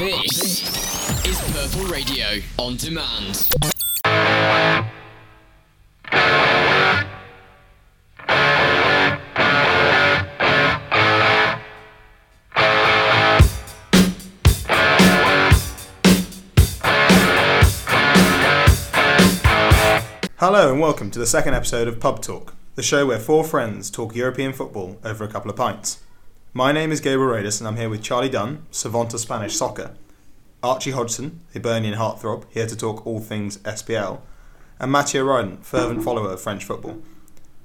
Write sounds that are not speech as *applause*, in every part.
This is Purple Radio on demand. Hello and welcome to the second episode of Pub Talk, the show where four friends talk European football over a couple of pints. My name is Gabriel Radis and I'm here with Charlie Dunn, savant of Spanish soccer, Archie Hodgson, Hibernian heartthrob, here to talk all things SPL, and Mathieu Ryden, fervent follower of French football.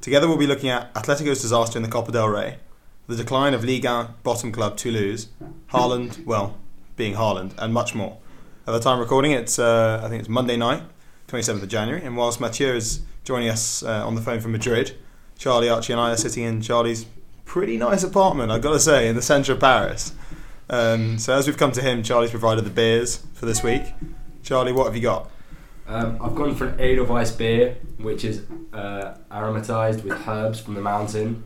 Together we'll be looking at Atletico's disaster in the Copa del Rey, the decline of Ligue 1 bottom club Toulouse, Haaland, well, being Haaland, and much more. At the time recording, it's uh, I think it's Monday night, 27th of January, and whilst Mathieu is joining us uh, on the phone from Madrid, Charlie, Archie, and I are sitting in Charlie's pretty nice apartment, I've got to say, in the centre of Paris. Um, so as we've come to him, Charlie's provided the beers for this week. Charlie, what have you got? Um, I've gone for an Edelweiss beer, which is uh, aromatized with herbs from the mountain.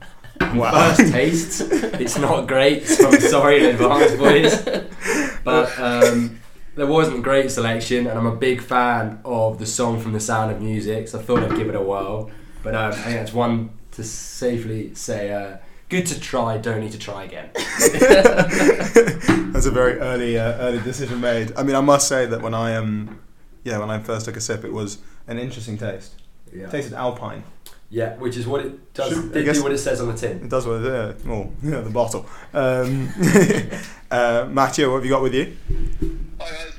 Wow. First taste, it's not great, so I'm sorry in advance, boys. But um, there wasn't a great selection, and I'm a big fan of the song from The Sound of Music, so I thought I'd give it a whirl. But um, I think that's one to safely say uh, good to try, don't need to try again. *laughs* That's a very early uh, early decision made. I mean, I must say that when I um, yeah, when I first took a sip, it was an interesting taste. Yeah. It tasted alpine. Yeah, which is what it does. Should- I Did guess- do what it says on the tin. It does what it is. *laughs* Oh, yeah, the bottle. Um, *laughs* uh, Matthew, what have you got with you? Hi guys,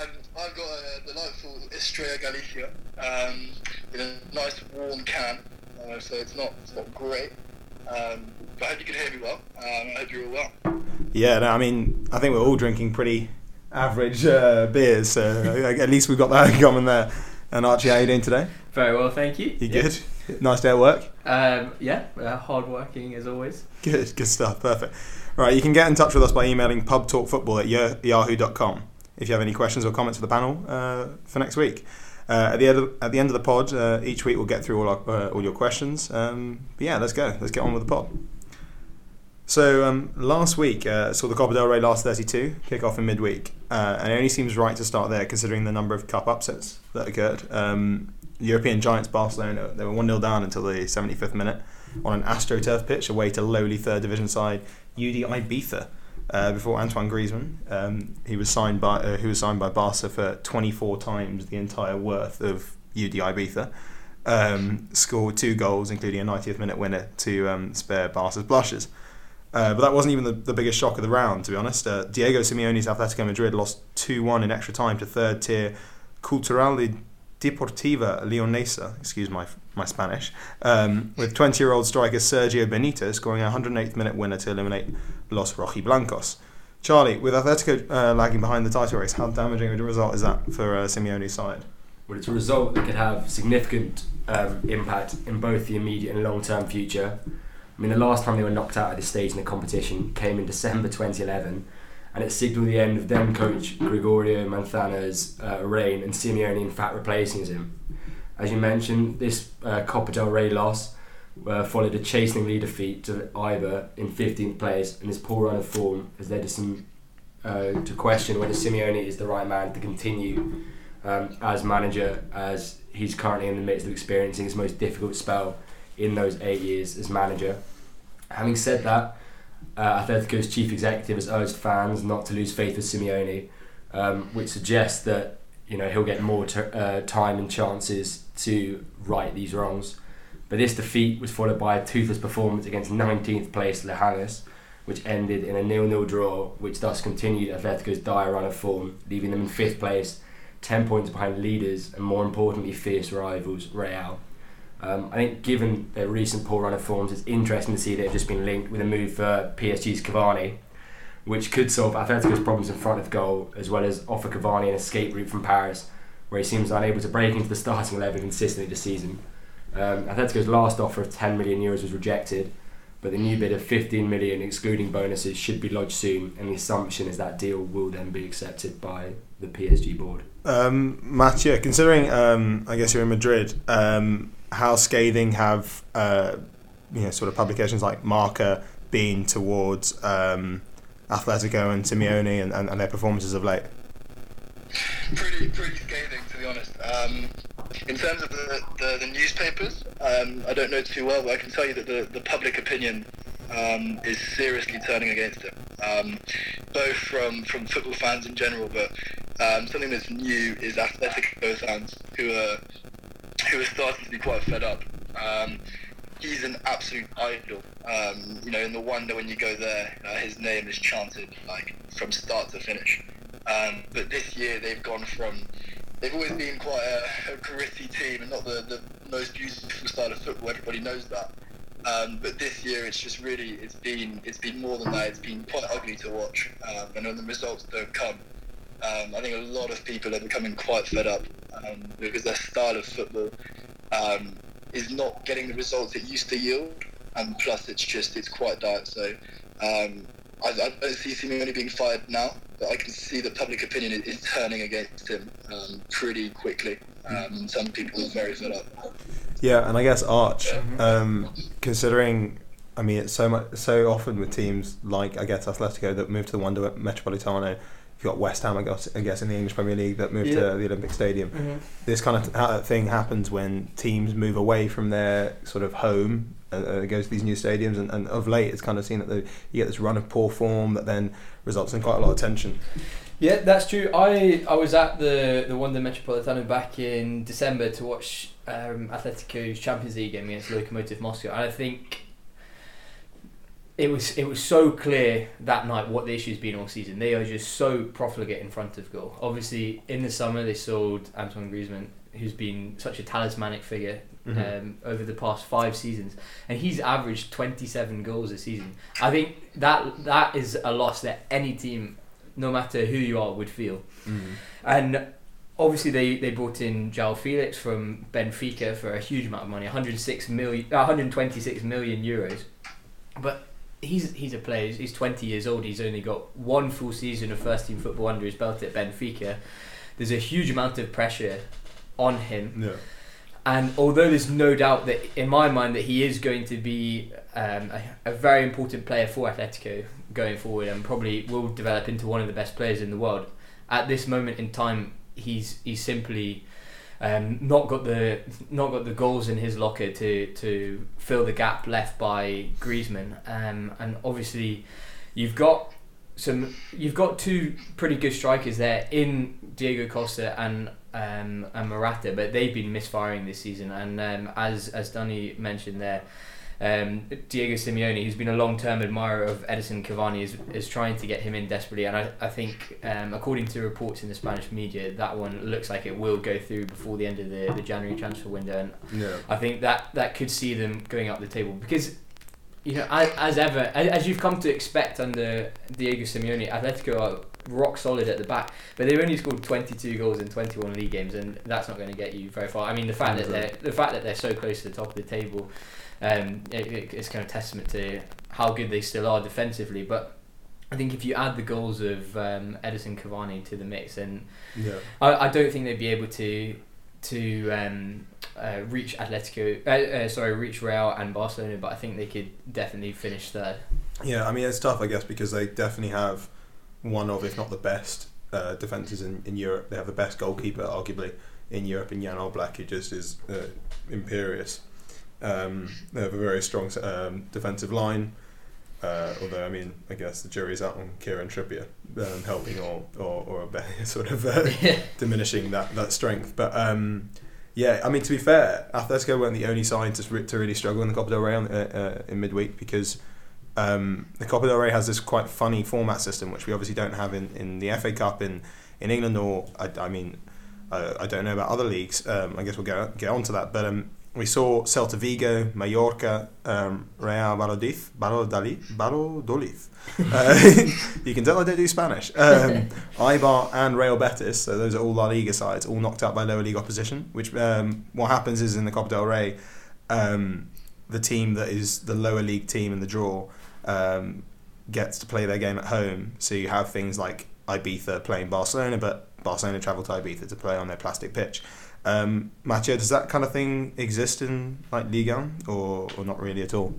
um, I've got a delightful Estrella Galicia um, in a nice warm can, uh, so it's not it's not great. Um, but I hope you can hear me well. Um, I hope you're all well. Yeah, no, I mean, I think we're all drinking pretty average uh, beers, so at least we've got that in common there. And Archie, how are you doing today? Very well, thank you. You Yeah. good? Nice day at work? Um, yeah, uh, hard working as always. Good, good stuff. Perfect. Right, you can get in touch with us by emailing pubtalkfootball at ya- yahoo.com if you have any questions or comments for the panel uh, for next week. Uh, at the end of, at the end of the pod, uh, each week we'll get through all our, uh, all your questions. Um, but yeah, let's go. Let's get on with the pod. So um, last week uh, saw the Copa del Rey last 32 kick off in midweek, uh, and it only seems right to start there considering the number of cup upsets that occurred. Um, European giants Barcelona they were one 0 down until the 75th minute on an AstroTurf pitch away to lowly third division side UD Ibiza. Uh, before Antoine Griezmann, um, he was signed by uh, who was signed by Barca for 24 times the entire worth of UD Ibiza. Um, scored two goals, including a 90th minute winner to um, spare Barca's blushes. Uh, but that wasn't even the, the biggest shock of the round, to be honest. Uh, Diego Simeone's Atletico Madrid lost 2 1 in extra time to third tier Cultural Deportiva Leonesa, excuse my my Spanish, um, with 20 year old striker Sergio Benito scoring a 108th minute winner to eliminate Los Rojiblancos. Charlie, with Atletico uh, lagging behind the title race, how damaging a result is that for uh, Simeone's side? Well, it's a result that could have significant um, impact in both the immediate and long term future. I mean, the last time they were knocked out at this stage in the competition came in December 2011, and it signalled the end of then coach Gregorio Manzano's uh, reign and Simeone, in fact, replacing him. As you mentioned, this uh, Copa del Rey loss uh, followed a chasteningly defeat to Eibar in 15th place, and his poor run of form has led to some uh, to question whether Simeone is the right man to continue um, as manager, as he's currently in the midst of experiencing his most difficult spell in those eight years as manager. Having said that, uh, Atletico's chief executive has urged fans not to lose faith with Simeone, um, which suggests that you know he'll get more uh, time and chances to right these wrongs. But this defeat was followed by a toothless performance against 19th place Leganés, which ended in a nil-nil draw, which thus continued Atletico's dire run of form, leaving them in fifth place, 10 points behind leaders and more importantly fierce rivals Real. Um, I think given their recent poor run of forms, it's interesting to see they've just been linked with a move for PSG's Cavani, which could solve Atletico's problems in front of goal, as well as offer Cavani an escape route from Paris, where he seems unable to break into the starting eleven consistently this season. Um, Atletico's last offer of 10 million euros was rejected, but the new bid of 15 million, excluding bonuses, should be lodged soon, and the assumption is that deal will then be accepted by the PSG board. Um, Mathieu, considering um, I guess you're in Madrid, um, how scathing have uh, you know sort of publications like Marca been towards um, Atletico and Simeone and, and, and their performances of late? pretty pretty scathing to be honest. Um, in terms of the, the, the newspapers, um, I don't know too well, but I can tell you that the, the public opinion um, is seriously turning against him, um, both from, from football fans in general, but um, something that's new is Atletico fans who are who are starting to be quite fed up. Um, he's an absolute idol. Um, you know, in the Wanda when you go there, uh, his name is chanted like from start to finish. Um, but this year they've gone from they've always been quite a, a gritty team and not the, the most beautiful style of football. Everybody knows that. Um, but this year it's just really it's been it's been more than that. It's been quite ugly to watch, um, and when the results don't come, um, I think a lot of people are becoming quite fed up um, because their style of football um, is not getting the results it used to yield, and plus it's just it's quite dire. So um, I, I don't see Simeone being fired now, but I can see the public opinion is, is turning against him um, pretty quickly. Um, some people are very fed up. Yeah, and I guess Arch, um, considering, I mean, it's so much, so often with teams like I guess Atletico that move to the Wanda Metropolitano. You've got West Ham, I guess, I guess in the English Premier League that moved Yeah. to the Olympic Stadium. Mhm. This kind of thing happens when teams move away from their sort of home and uh, goes to these new stadiums. And, and of late, it's kind of seen that the, you get this run of poor form that then results in quite a lot of tension. Yeah, that's true. I, I was at the the Wanda Metropolitano back in December to watch um, Atletico's Champions League game against Lokomotiv Moscow, and I think it was it was so clear that night what the issue's been all season. They are just so profligate in front of goal. Obviously, in the summer they sold Antoine Griezmann, who's been such a talismanic figure Mhm. um, over the past five seasons, and he's averaged 27 goals a season. I think that that is a loss that any team, no matter who you are, would feel. And obviously, they, they brought in João Felix from Benfica for a huge amount of money 106 million, uh, 126 million euros. But he's he's a player, he's- he's 20 years old, he's only got one full season of first team football under his belt at Benfica. There's a huge amount of pressure on him. Yeah. And although there's no doubt that, in my mind, that he is going to be um, a, a very important player for Atletico going forward, and probably will develop into one of the best players in the world, at this moment in time, he's he's simply um, not got the not got the goals in his locker to to fill the gap left by Griezmann, um, and obviously, you've got some you've got two pretty good strikers there in Diego Costa and um, and Morata, but they've been misfiring this season. And um, as as Danny mentioned there, um, Diego Simeone, who's been a long term admirer of Edinson Cavani, is, is trying to get him in desperately. And I, I think, um, according to reports in the Spanish media, that one looks like it will go through before the end of the, the January transfer window. And Yeah. I think that that could see them going up the table because, you know, as, as ever, as, as you've come to expect under Diego Simeone, Atletico are rock solid at the back, but they've only scored 22 goals in 21 league games, and that's not going to get you very far. I mean, the fact that they're the fact that they're so close to the top of the table, um, it, it- it's kind of testament to how good they still are defensively, but. I think if you add the goals of um, Edinson Cavani to the mix, then Yeah. I, I don't think they'd be able to to um, uh, reach Atletico, uh, uh, sorry, reach Real and Barcelona, but I think they could definitely finish third. Yeah, I mean it's tough, I guess, because they definitely have one of, if not the best, uh, defenses in, in Europe. They have the best goalkeeper, arguably, in Europe, in Jan Oblak, who just is uh, imperious. Um, they have a very strong um, defensive line. Uh, although I mean, I guess the jury's out on Kieran Trippier um, helping or or, or a *laughs* sort of uh, *laughs* diminishing that, that strength. But um, yeah, I mean to be fair, Atletico weren't the only side to, to really struggle in the Copa del Rey on, uh, uh, in midweek because um, the Copa del Rey has this quite funny format system, which we obviously don't have in, in the FA Cup in, in England or I, I mean uh, I don't know about other leagues. Um, I guess we'll get get on to that, but um, we saw Celta Vigo, Mallorca, um, Real Valladolid, Valladolid, Valladolid. Uh, *laughs* you can tell I don't do Spanish. Um, *laughs* Eibar and Real Betis, so those are all La Liga sides, all knocked out by lower league opposition. Which um, what happens is in the Copa del Rey, um, the team that is the lower league team in the draw um, gets to play their game at home. So you have things like Ibiza playing Barcelona, but Barcelona travel to Ibiza to play on their plastic pitch. Um, does that kind of thing exist in like Ligue 1 or, or not really at all?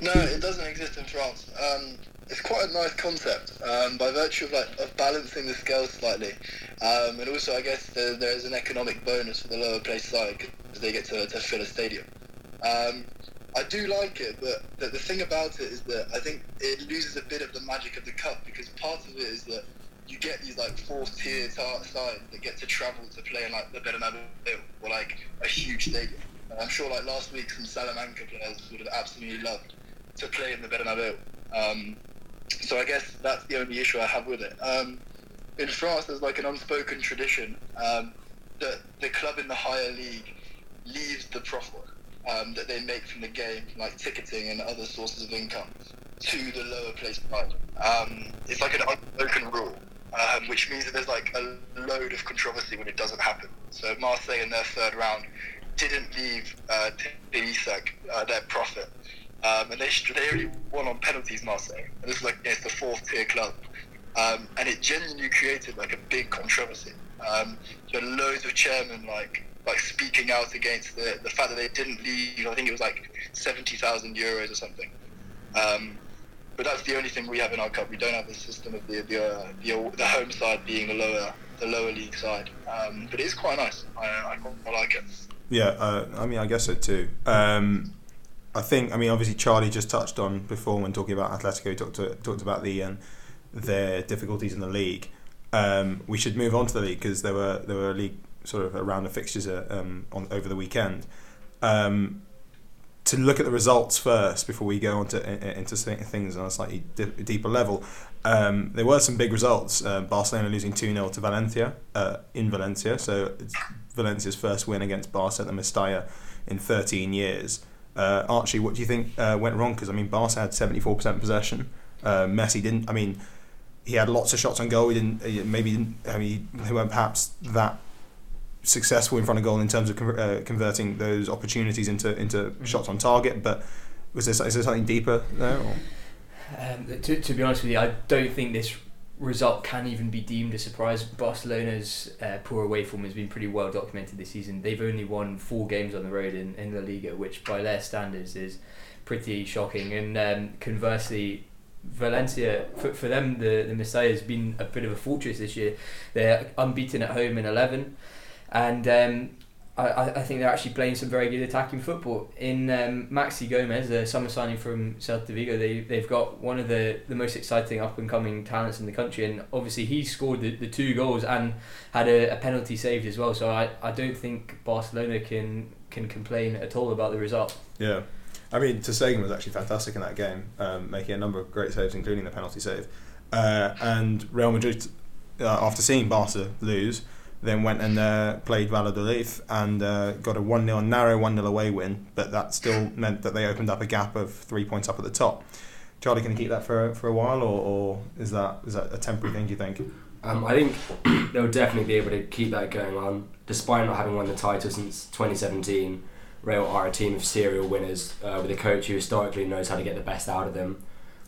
No, it doesn't exist in France. Um, it's quite a nice concept um, by virtue of like of balancing the scales slightly, um, and also I guess there, there is an economic bonus for the lower place side because they get to, to fill a stadium. Um, I do like it, but the, the thing about it is that I think it loses a bit of the magic of the cup because part of it is that you get these like fourth tier sides that get to travel to play in like the Bernabeu or like a huge stadium. And I'm sure like last week some Salamanca players would have absolutely loved to play in the Bernabeu. Um, so I guess that's the only issue I have with it. Um, in France, there's like an unspoken tradition um, that the club in the higher league leaves the profit um, that they make from the game, like ticketing and other sources of income, to the lower place side. Um, it's like an unspoken rule, um, which means that there's like a load of controversy when it doesn't happen. So Marseille in their third round didn't leave uh, uh their profit. Um, and they, they only won on penalties, Marseille. And this is like it's the fourth tier club. Um, and it genuinely created like a big controversy. Um, were loads of chairmen like like speaking out against the, the fact that they didn't leave. I think it was like seventy thousand euros or something. Um, but that's the only thing we have in our cup. We don't have the system of the the, uh, the, the home side being the lower the lower league side. Um, but it is quite nice. I, I, I like it. Yeah, uh, I mean, I guess so too. Um, I think, I mean, obviously Charlie just touched on before when talking about Atletico, talked to, talked about the um, their difficulties in the league. Um, we should move on to the league because there were there were a league sort of a round of fixtures uh, um, on over the weekend. Um, to look at the results first before we go on to into things on a slightly di- deeper level. Um, there were some big results. Uh, Barcelona losing 2 0 to Valencia uh, in Valencia. So it's Valencia's first win against Barca at the Mestalla in 13 years. Uh, Archie, what do you think uh, went wrong? Because I mean, Barca had seventy four percent possession. Uh, Messi didn't. I mean, he had lots of shots on goal. He didn't. Maybe didn't. I mean, they weren't perhaps that successful in front of goal in terms of uh, converting those opportunities into into mm-hmm. shots on target. But was there is there something deeper there? Um, to, to be honest with you, I don't think this result can even be deemed a surprise. Barcelona's uh, poor away form has been pretty well documented this season. They've only won four games on the road in, in La Liga, which by their standards is pretty shocking. And um, conversely, Valencia, for, for them, the, the Mestalla has been a bit of a fortress this year. They're unbeaten at home in 11. And um, I, I think they're actually playing some very good attacking football. In um, Maxi Gomez, a summer signing from Celta Vigo, they, they've got one of the, the most exciting up and coming talents in the country. And obviously, he scored the, the two goals and had a, a penalty saved as well. So I, I don't think Barcelona can, can complain at all about the result. Yeah. I mean, ter was actually fantastic in that game, um, making a number of great saves, including the penalty save. Uh, and Real Madrid, uh, after seeing Barca lose, then went and uh, played Valladolid and uh, got a 1 0 narrow 1 0 away win, but that still meant that they opened up a gap of three points up at the top. Charlie, can you keep that for, for a while, or, or is that is that a temporary thing, do you think? Um, I think *clears throat* they'll definitely be able to keep that going on, despite not having won the title since 2017. Real are a team of serial winners uh, with a coach who historically knows how to get the best out of them.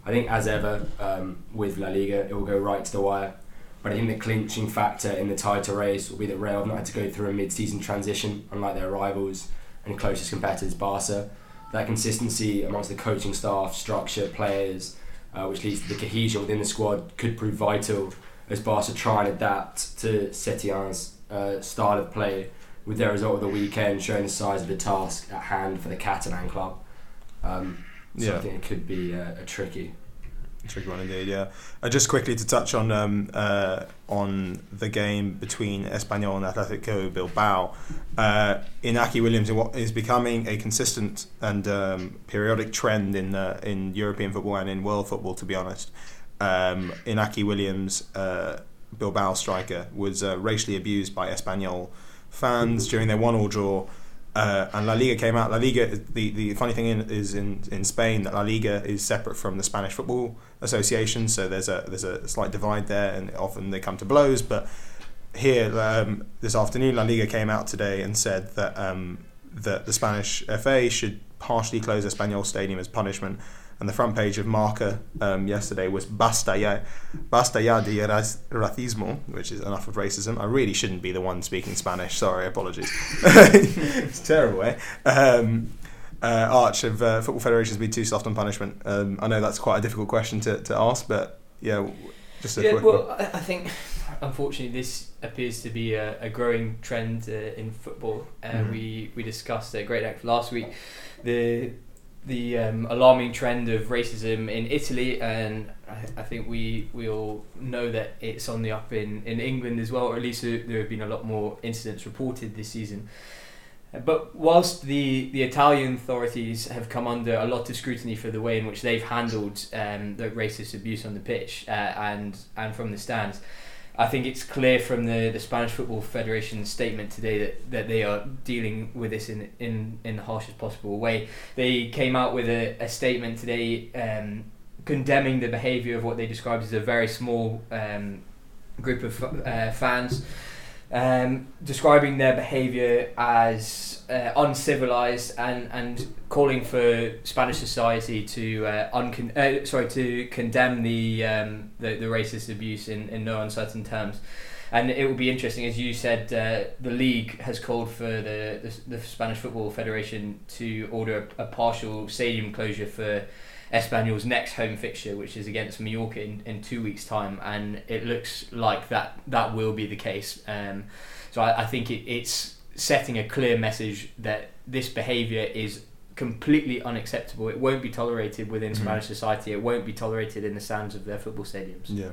I think, as ever, um, with La Liga, it will go right to the wire. But I think the clinching factor in the title race will be that Real have not had to go through a mid-season transition, unlike their rivals and closest competitors, Barca. That consistency amongst the coaching staff, structure, players, uh, which leads to the cohesion within the squad, could prove vital as Barca try and adapt to Setien's uh, style of play, with their result of the weekend showing the size of the task at hand for the Catalan club. Um, so yeah. I think it could be uh, a tricky tricky one indeed. Yeah. Uh, just quickly to touch on um, uh, on the game between Espanyol and Atletico Bilbao, uh, Inaki Williams is becoming a consistent and um, periodic trend in uh, in European football and in world football. To be honest, um, Inaki Williams, uh, Bilbao striker, was uh, racially abused by Espanyol fans during their one-all draw. Uh, and La Liga came out. La Liga. The, the funny thing in, is in, in Spain that La Liga is separate from the Spanish football association, so there's a there's a slight divide there, and often they come to blows. But here um, this afternoon, La Liga came out today and said that um, that the Spanish FA should partially close Espanyol Stadium as punishment. And the front page of Marca um, yesterday was "Basta ya, basta ya de racismo," which is enough of racism. I really shouldn't be the one speaking Spanish. Sorry, apologies. *laughs* it's terrible, eh? Um, Uh, Arch, of uh, football federations been too soft on punishment? Um, I know that's quite a difficult question to, to ask, but yeah, just a Yeah, quick well, I I think unfortunately this appears to be a, a growing trend uh, in football. Uh, Mhm. We we discussed a great act last week the the um, alarming trend of racism in Italy, and I, I think we we all know that it's on the up in, in England as well, or at least there have been a lot more incidents reported this season. But whilst the, the Italian authorities have come under a lot of scrutiny for the way in which they've handled um, the racist abuse on the pitch uh, and and from the stands, I think it's clear from the, the Spanish Football Federation's statement today that, that they are dealing with this in, in, in the harshest possible way. They came out with a, a statement today um, condemning the behaviour of what they described as a very small um, group of uh, fans um, describing their behaviour as uh, uncivilized and, and calling for Spanish society to uh, uncon- uh, sorry to condemn the, um, the the racist abuse in, in no uncertain terms. And it will be interesting, as you said, uh, the league has called for the, the, the Spanish Football Federation to order a, a partial stadium closure for Espanyol's next home fixture, which is against Mallorca in, in two weeks' time, and it looks like that that will be the case. Um, so I, I think it, it's setting a clear message that this behaviour is completely unacceptable. It won't be tolerated within Mhm. Spanish society. It won't be tolerated in the sands of their football stadiums. Yeah.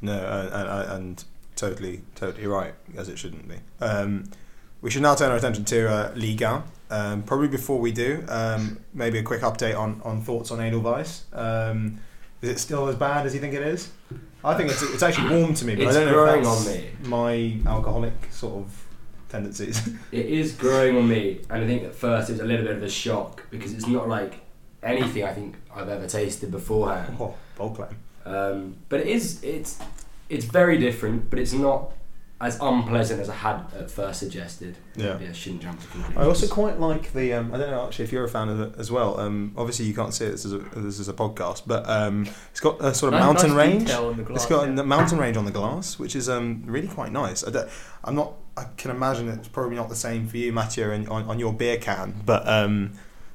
No, uh, and, and, and totally, totally right, as it shouldn't be. Um, we should now turn our attention to uh, Liga. Um, probably before we do, um, maybe a quick update on, on thoughts on Edelweiss. Um, is it still as bad as you think it is? I think it's, it's actually warm to me, but It's I don't know growing if that's on me. my alcoholic sort of tendencies. *laughs* It is growing on me, and I think at first it was a little bit of a shock because it's not like anything I think I've ever tasted beforehand. oh, bold claim. Um, but it is it's it's very different, but it's not as unpleasant as I had at first suggested. Yeah. Maybe I shouldn't jump to conclusions. I also quite like the. Um, I don't know actually if you're a fan of it as well. Um, obviously you can't see it. This is a, this is a podcast, but um, it's got a sort of Nice- mountain nice range. detail on the It's glass, got yeah. a mountain range on the glass, which is um, really quite nice. I don't, I'm not. I can imagine it's probably not the same for you, Mathieu, and on, on your beer can, but um,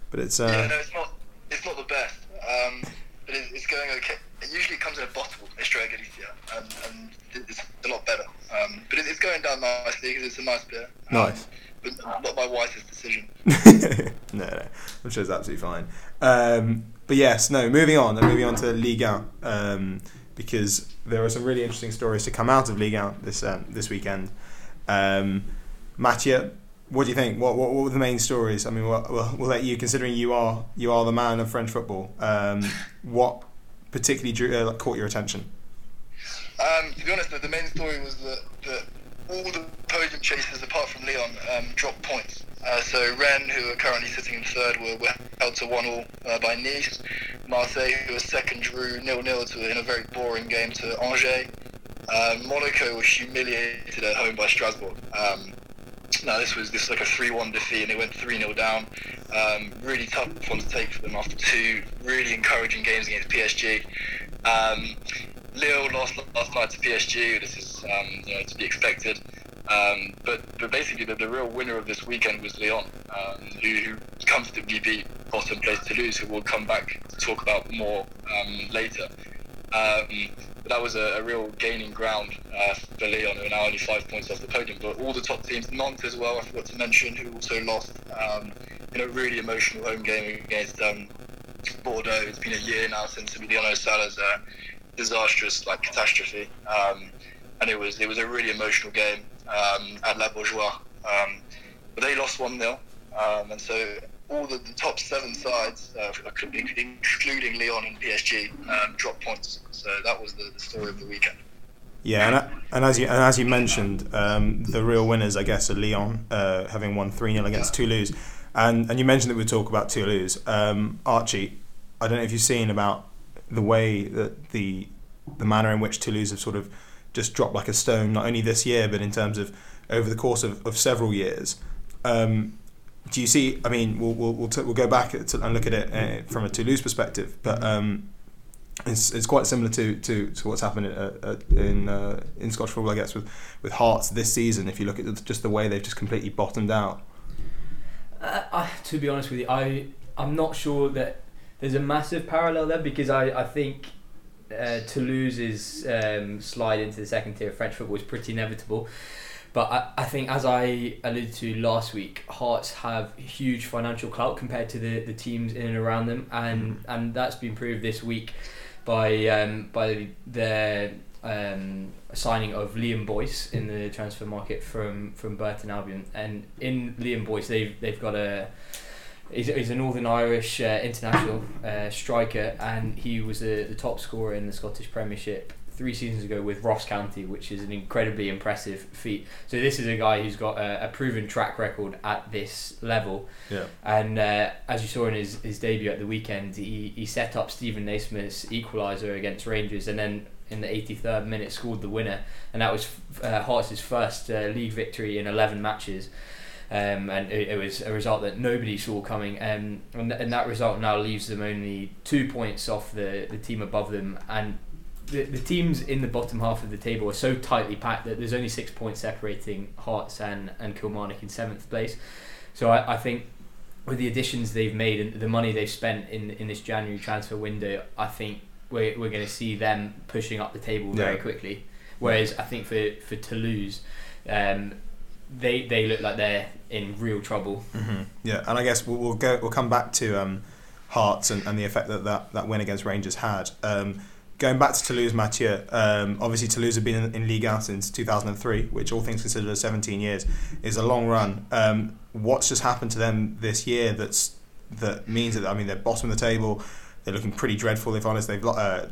but it's. yeah, Uh, no, it's not. It's not the best. Um, but it, it's going okay. It usually comes in a bottle, Estrella Galicia, and, and it's a lot better. Um, but it, it's going down nicely because it's a nice beer. Um, Nice. But not my wisest decision. *laughs* no, no, I'm sure it's absolutely fine. Um, but yes, no. Moving on, and moving on to Ligue 1, um, because there are some really interesting stories to come out of Ligue 1 this um, this weekend. Um, Mathieu, what do you think? What, what what were the main stories? I mean, we'll, we'll, we'll let you, considering you are you are the man of French football. Um, *laughs* what particularly drew, uh, caught your attention? Um, to be honest, the, the main story was that, that all the podium chasers, apart from Lyon, um, dropped points. Uh, so Rennes, who are currently sitting in third, were, were held to one all uh, by Nice. Marseille, who were second, drew nil nil to in a very boring game to Angers. Um, Monaco was humiliated at home by Strasbourg. Um, now this was this was like a three-one defeat, and they went three 0 down. Um, really tough one to take for them after two really encouraging games against PSG. Um, Lille lost last night to PSG. This is um, you know, to be expected. Um, but, but basically, the, the real winner of this weekend was Lyon, um, who, who comfortably beat bottom place Toulouse, who we'll come back to talk about more um, later. Um, but that was a, a real gaining ground uh, for Lyon, who are now only five points off the podium. But all the top teams, Nantes as well, I forgot to mention, who also lost um, in a really emotional home game against Bordeaux. It's been a year now since Emiliano Sala's uh, disastrous like catastrophe, um, and it was it was a really emotional game um, at La Beaujoire. Um, but they lost one 0 um, and so all the, the top seven sides, uh, including Lyon and PSG, um, dropped points. So that was the, the story of the weekend. Yeah, and, and as you and as you mentioned, um, the real winners, I guess, are Lyon, uh, having won three 0 against Toulouse, and and you mentioned that we'd talk about Toulouse. Um, Archie, I don't know if you've seen about the way that the the manner in which Toulouse have sort of just dropped like a stone, not only this year but in terms of over the course of, of several years. Um, do you see? I mean, we'll we'll we'll, t- we'll go back and look at it uh, from a Toulouse perspective, but um, it's, it's quite similar to, to, to what's happened at, at, in uh, in Scottish football, I guess, with with Hearts this season. If you look at just the way they've just completely bottomed out. Uh, I, to be honest with you, I I'm not sure that there's a massive parallel there because I I think uh, Toulouse's um, slide into the second tier of French football is pretty inevitable. But I, I think, as I alluded to last week, Hearts have huge financial clout compared to the, the teams in and around them, and, and that's been proved this week by um, by their um, signing of Liam Boyce in the transfer market from from Burton Albion. And in Liam Boyce, they've they've got a He's, he's a Northern Irish uh, international uh, striker, and he was the, the top scorer in the Scottish Premiership three seasons ago with Ross County, which is an incredibly impressive feat. So this is a guy who's got a, a proven track record at this level. Yeah. And uh, as you saw in his, his debut at the weekend, he, he set up Steven Naismith's equaliser against Rangers, and then in the 83rd minute scored the winner, and that was uh, Hearts' first uh, league victory in 11 matches. Um, and it, it, was a result that nobody saw coming. Um, and, and that result now leaves them only two points off the, the team above them. And the, the teams in the bottom half of the table are so tightly packed that there's only six points separating Hearts and, and Kilmarnock in seventh place. So I, I think with the additions they've made and the money they've spent in, in this January transfer window, I think we're, we're going to see them pushing up the table very Yeah. quickly. Whereas I think for, for Toulouse, um, they they look like they're in real trouble. hmm Yeah, and I guess we'll, we'll go. We'll come back to um, Hearts and, and the effect that, that that win against Rangers had. Um, going back to Toulouse, Mathieu. Um, obviously, Toulouse have been in, in Ligue 1 since 2003, which, all things considered, is 17 years, is a long run. Um, what's just happened to them this year? That's that means that I mean they're bottom of the table. They're looking pretty dreadful. If honest, they've uh,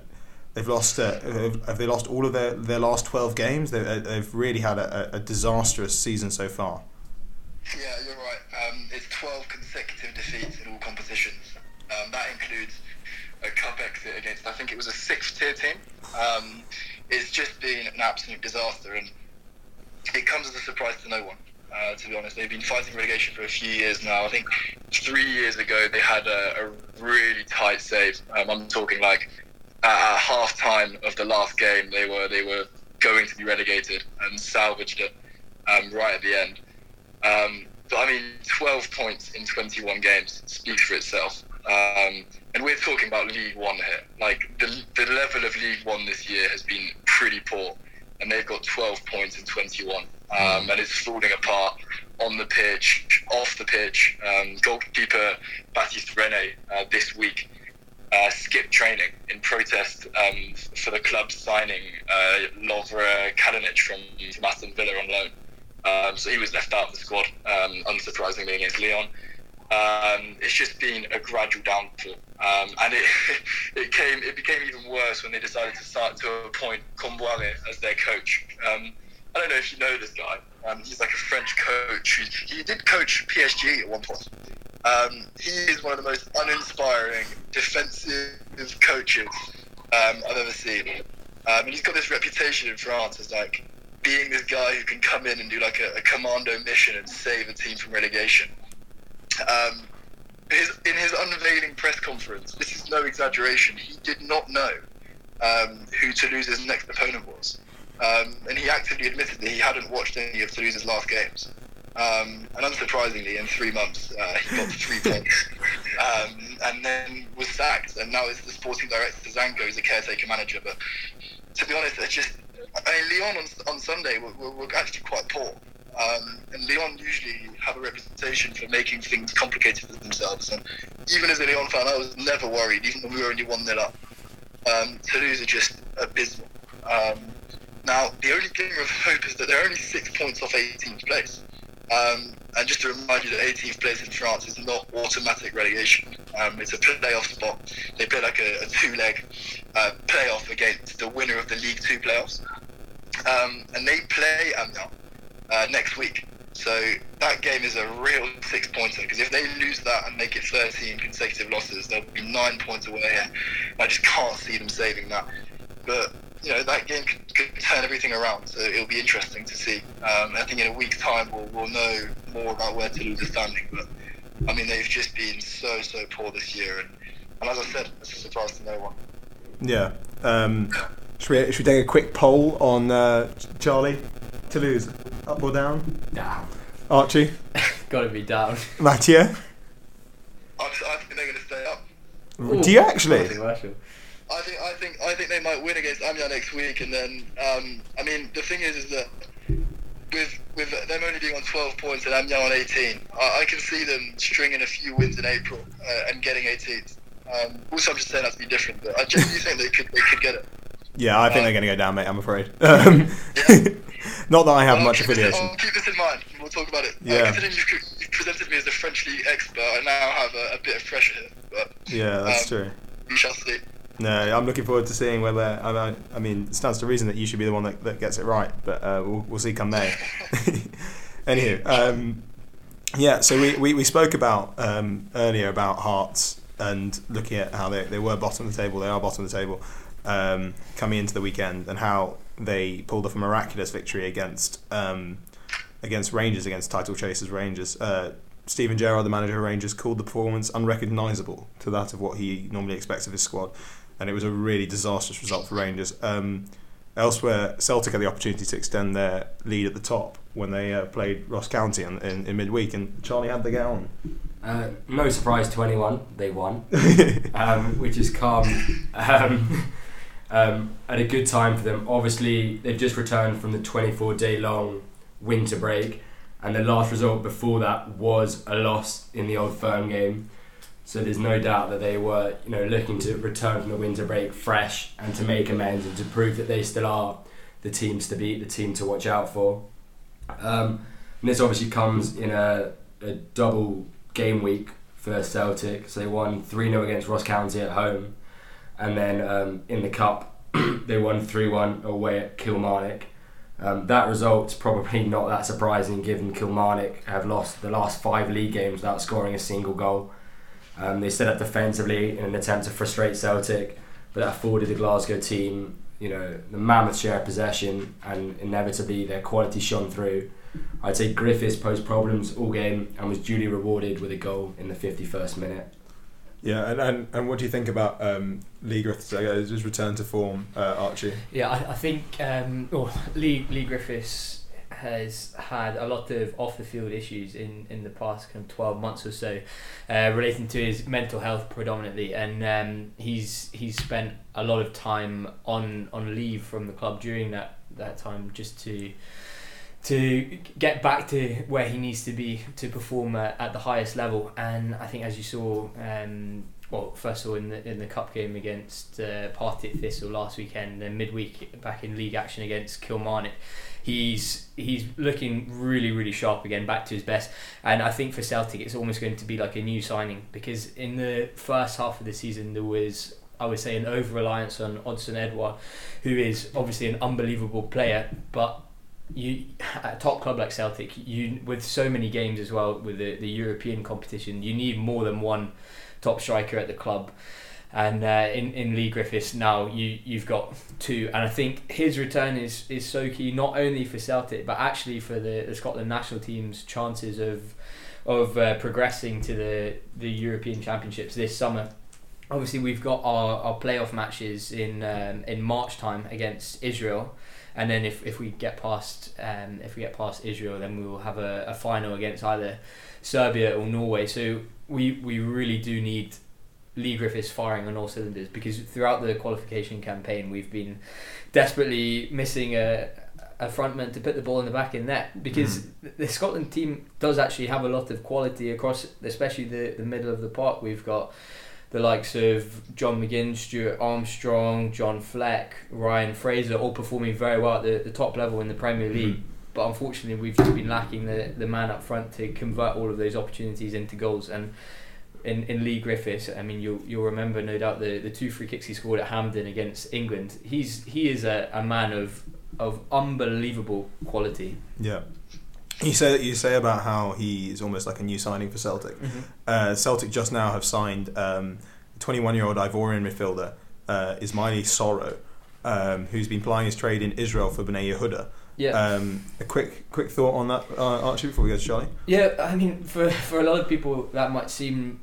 they've lost. Uh, have have they lost all of their, their last 12 games? They, uh, they've really had a, a, disastrous season so far. Yeah, you're right. Um, it's 12 consecutive defeats in all competitions. Um, that includes a cup exit against, I think it was a sixth tier team. Um, it's just been an absolute disaster, and it comes as a surprise to no one. Uh, to be honest, they've been fighting relegation for a few years now. I think three years ago they had a, a really tight save. Um, I'm talking like at half time of the last game, they were they were going to be relegated and salvaged it um, right at the end. Um, but I mean, 12 points in 21 games speaks for itself. Um, and we're talking about League One here. Like the the level of League One this year has been pretty poor, and they've got 12 points in 21, um, and it's falling apart on the pitch, off the pitch. Um, goalkeeper Baptiste Reynet uh, this week uh, training in protest um, for the club signing uh, Lovre Kalinic from, from Aston Villa on loan. Um, so he was left out of the squad, um, unsurprisingly against Lyon. Um, it's just been a gradual downfall, um, and it *laughs* it came it became even worse when they decided to start to appoint Kombouaré as their coach. Um, I don't know if you know this guy. He's like a French coach. He, he did coach PSG at one point. Um, he is one of the most uninspiring defensive coaches um, I've ever seen. Um, and he's got this reputation in France as like being this guy who can come in and do like a, a commando mission and save a team from relegation. Um, his, in his unveiling press conference, this is no exaggeration, he did not know um, who Toulouse's next opponent was. Um, and he actively admitted that he hadn't watched any of Toulouse's last games. Um, and unsurprisingly, in three months, uh, he got three points, um, and then was sacked. And now it's the sporting director Zanko who's a caretaker manager. But to be honest, it's just I mean, Lyon on, on Sunday were, were, were actually quite poor, um, and Lyon usually have a reputation for making things complicated for themselves. And even as a Lyon fan, I was never worried, even when we were only one 0 up. Um, Toulouse are just abysmal. Um, now, the only glimmer of hope is that they're only six points off 18th place. Um, and just to remind you that 18th place in France is not automatic relegation. Um, it's a playoff spot. They play like a, a two-leg uh, playoff against the winner of the League Two playoffs, um, and they play Amiens uh, next week. So that game is a real six-pointer because if they lose that and make it 13 consecutive losses, they'll be nine points away. I just can't see them saving that. But you know that game could, could turn everything around. So it'll be interesting to see. Um, I think in a week's time we'll, we'll know more about where Toulouse is standing. But I mean they've just been so so poor this year, and, and as I said, it's a surprise to no one. Yeah. Um, should, we, should we take a quick poll on uh, Charlie? Toulouse, up or down? Down. Archie? *laughs* got to be down. Mathieu? I'm, I think they're going to stay up. Do you actually? I think I think I think they might win against Amiens next week, and then um, I mean the thing is is that with with them only being on 12 points and Amiens on 18, I, I can see them stringing a few wins in April uh, and getting 18th. Um, also, I'm just saying that to be different, but I genuinely think they could they could get it. Yeah, I think they're going to go down, mate. I'm afraid. *laughs* Um, not that I have I'll much this- affiliation. Keep this in mind. We'll talk about it. Yeah. Uh, considering you've, you've presented me as a French league expert, I now have a, a bit of pressure here, but Yeah, that's um, true. we shall see. No, I'm looking forward to seeing whether. I, I, I mean, it stands to reason that you should be the one that, that gets it right, but uh, we'll, we'll see come May. *laughs* Anywho, um, yeah, so we, we, we spoke about um, earlier about Hearts and looking at how they, they were bottom of the table, they are bottom of the table um, coming into the weekend, and how they pulled off a miraculous victory against um, against Rangers, against title chasers Rangers. Uh, Steven Gerrard, the manager of Rangers, called the performance unrecognisable to that of what he normally expects of his squad, and it was a really disastrous result for Rangers. Um, elsewhere, Celtic had the opportunity to extend their lead at the top when they uh, played Ross County in, in, in midweek, and Charlie had the get on. Uh, no surprise to anyone, they won, *laughs* um, which is calm um, *laughs* um, at a good time for them. Obviously, they've just returned from the 24 day long winter break, and the last result before that was a loss in the Old Firm game. So there's no doubt that they were, you know, looking to return from the winter break fresh and to make amends and to prove that they still are the teams to beat, the team to watch out for. Um, and this obviously comes in a, a double game week for Celtic. So they won 3 0 against Ross County at home. And then um, in the Cup, *clears throat* they won 3 1 away at Kilmarnock. Um, that result's probably not that surprising given Kilmarnock have lost the last five league games without scoring a single goal. Um, they set up defensively in an attempt to frustrate Celtic, but that afforded the Glasgow team, you know, the mammoth share of possession, and inevitably their quality shone through. I'd say Griffiths posed problems all game and was duly rewarded with a goal in the 51st minute. Yeah, and, and, and what do you think about um, Leigh Griffiths' uh, his return to form, uh, Archie? Yeah, I, I think um, oh, Leigh Leigh Griffiths has had a lot of off the field issues in, in the past kind of twelve months or so, uh, relating to his mental health predominantly, and um, he's he's spent a lot of time on on leave from the club during that that time just to to get back to where he needs to be to perform at, at the highest level. And I think, as you saw, um, well, first of all in the in the cup game against uh, Partick Thistle last weekend, then midweek back in league action against Kilmarnock, he's he's looking really really sharp again, back to his best. And I think for Celtic, it's almost going to be like a new signing because in the first half of the season there was. I would say an over reliance on Odsonne Edouard, who is obviously an unbelievable player, but you at a top club like Celtic, you with so many games as well with the, the European competition, you need more than one top striker at the club. And uh, in in Leigh Griffiths now you you've got two, and I think his return is is so key not only for Celtic but actually for the, the Scotland national team's chances of of uh, progressing to the the European Championships this summer. Obviously, we've got our, our playoff matches in um, in March time against Israel and then if, if we get past um, if we get past Israel, then we will have a, a final against either Serbia or Norway. So we we really do need Leigh Griffiths firing on all cylinders because throughout the qualification campaign we've been desperately missing a a frontman to put the ball in the back in net because hmm. the Scotland team does actually have a lot of quality across, especially the the middle of the park. We've got the likes of John McGinn, Stuart Armstrong, John Fleck, Ryan Fraser, all performing very well at the, the top level in the Premier hmm. League. But unfortunately, we've just been lacking the, the man up front to convert all of those opportunities into goals. And in, in Leigh Griffiths, I mean, you'll, you'll remember no doubt the, the two free kicks he scored at Hampden against England. He's he is a, a man of of unbelievable quality. Yeah. You say you say about how he is almost like a new signing for Celtic. Uh, Celtic just now have signed um, 21-year-old Ivorian midfielder uh, Ismaila Soro, um, who's been plying his trade in Israel for Bnei Yehuda. Yeah. Um, a quick quick thought on that, uh, Archie, before we go to Charlie. Yeah, I mean, for, for a lot of people, that might seem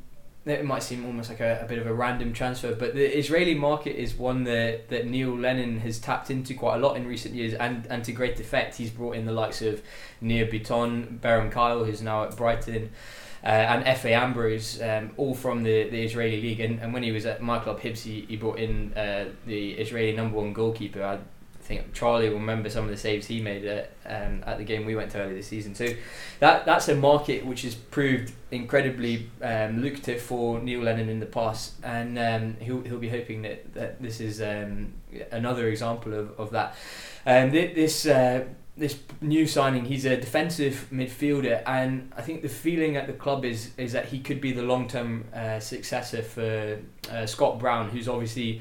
it might seem almost like a, a bit of a random transfer, but the Israeli market is one that, that Neil Lennon has tapped into quite a lot in recent years, and, and to great effect. He's brought in the likes of Nir Biton, Beram Kayal, who's now at Brighton, uh, and Efe Ambrose, um, all from the, the Israeli league. And, and when he was at my club, Hibs, he, he brought in uh, the Israeli number one goalkeeper. Think Charlie will remember some of the saves he made at, um, at the game we went to earlier this season. So that that's a market which has proved incredibly um, lucrative for Neil Lennon in the past, and um, he'll, he'll be hoping that, that this is um, another example of, of that. Um, this uh, this new signing, he's a defensive midfielder, and I think the feeling at the club is is that he could be the long term uh, successor for uh, Scott Brown, who's obviously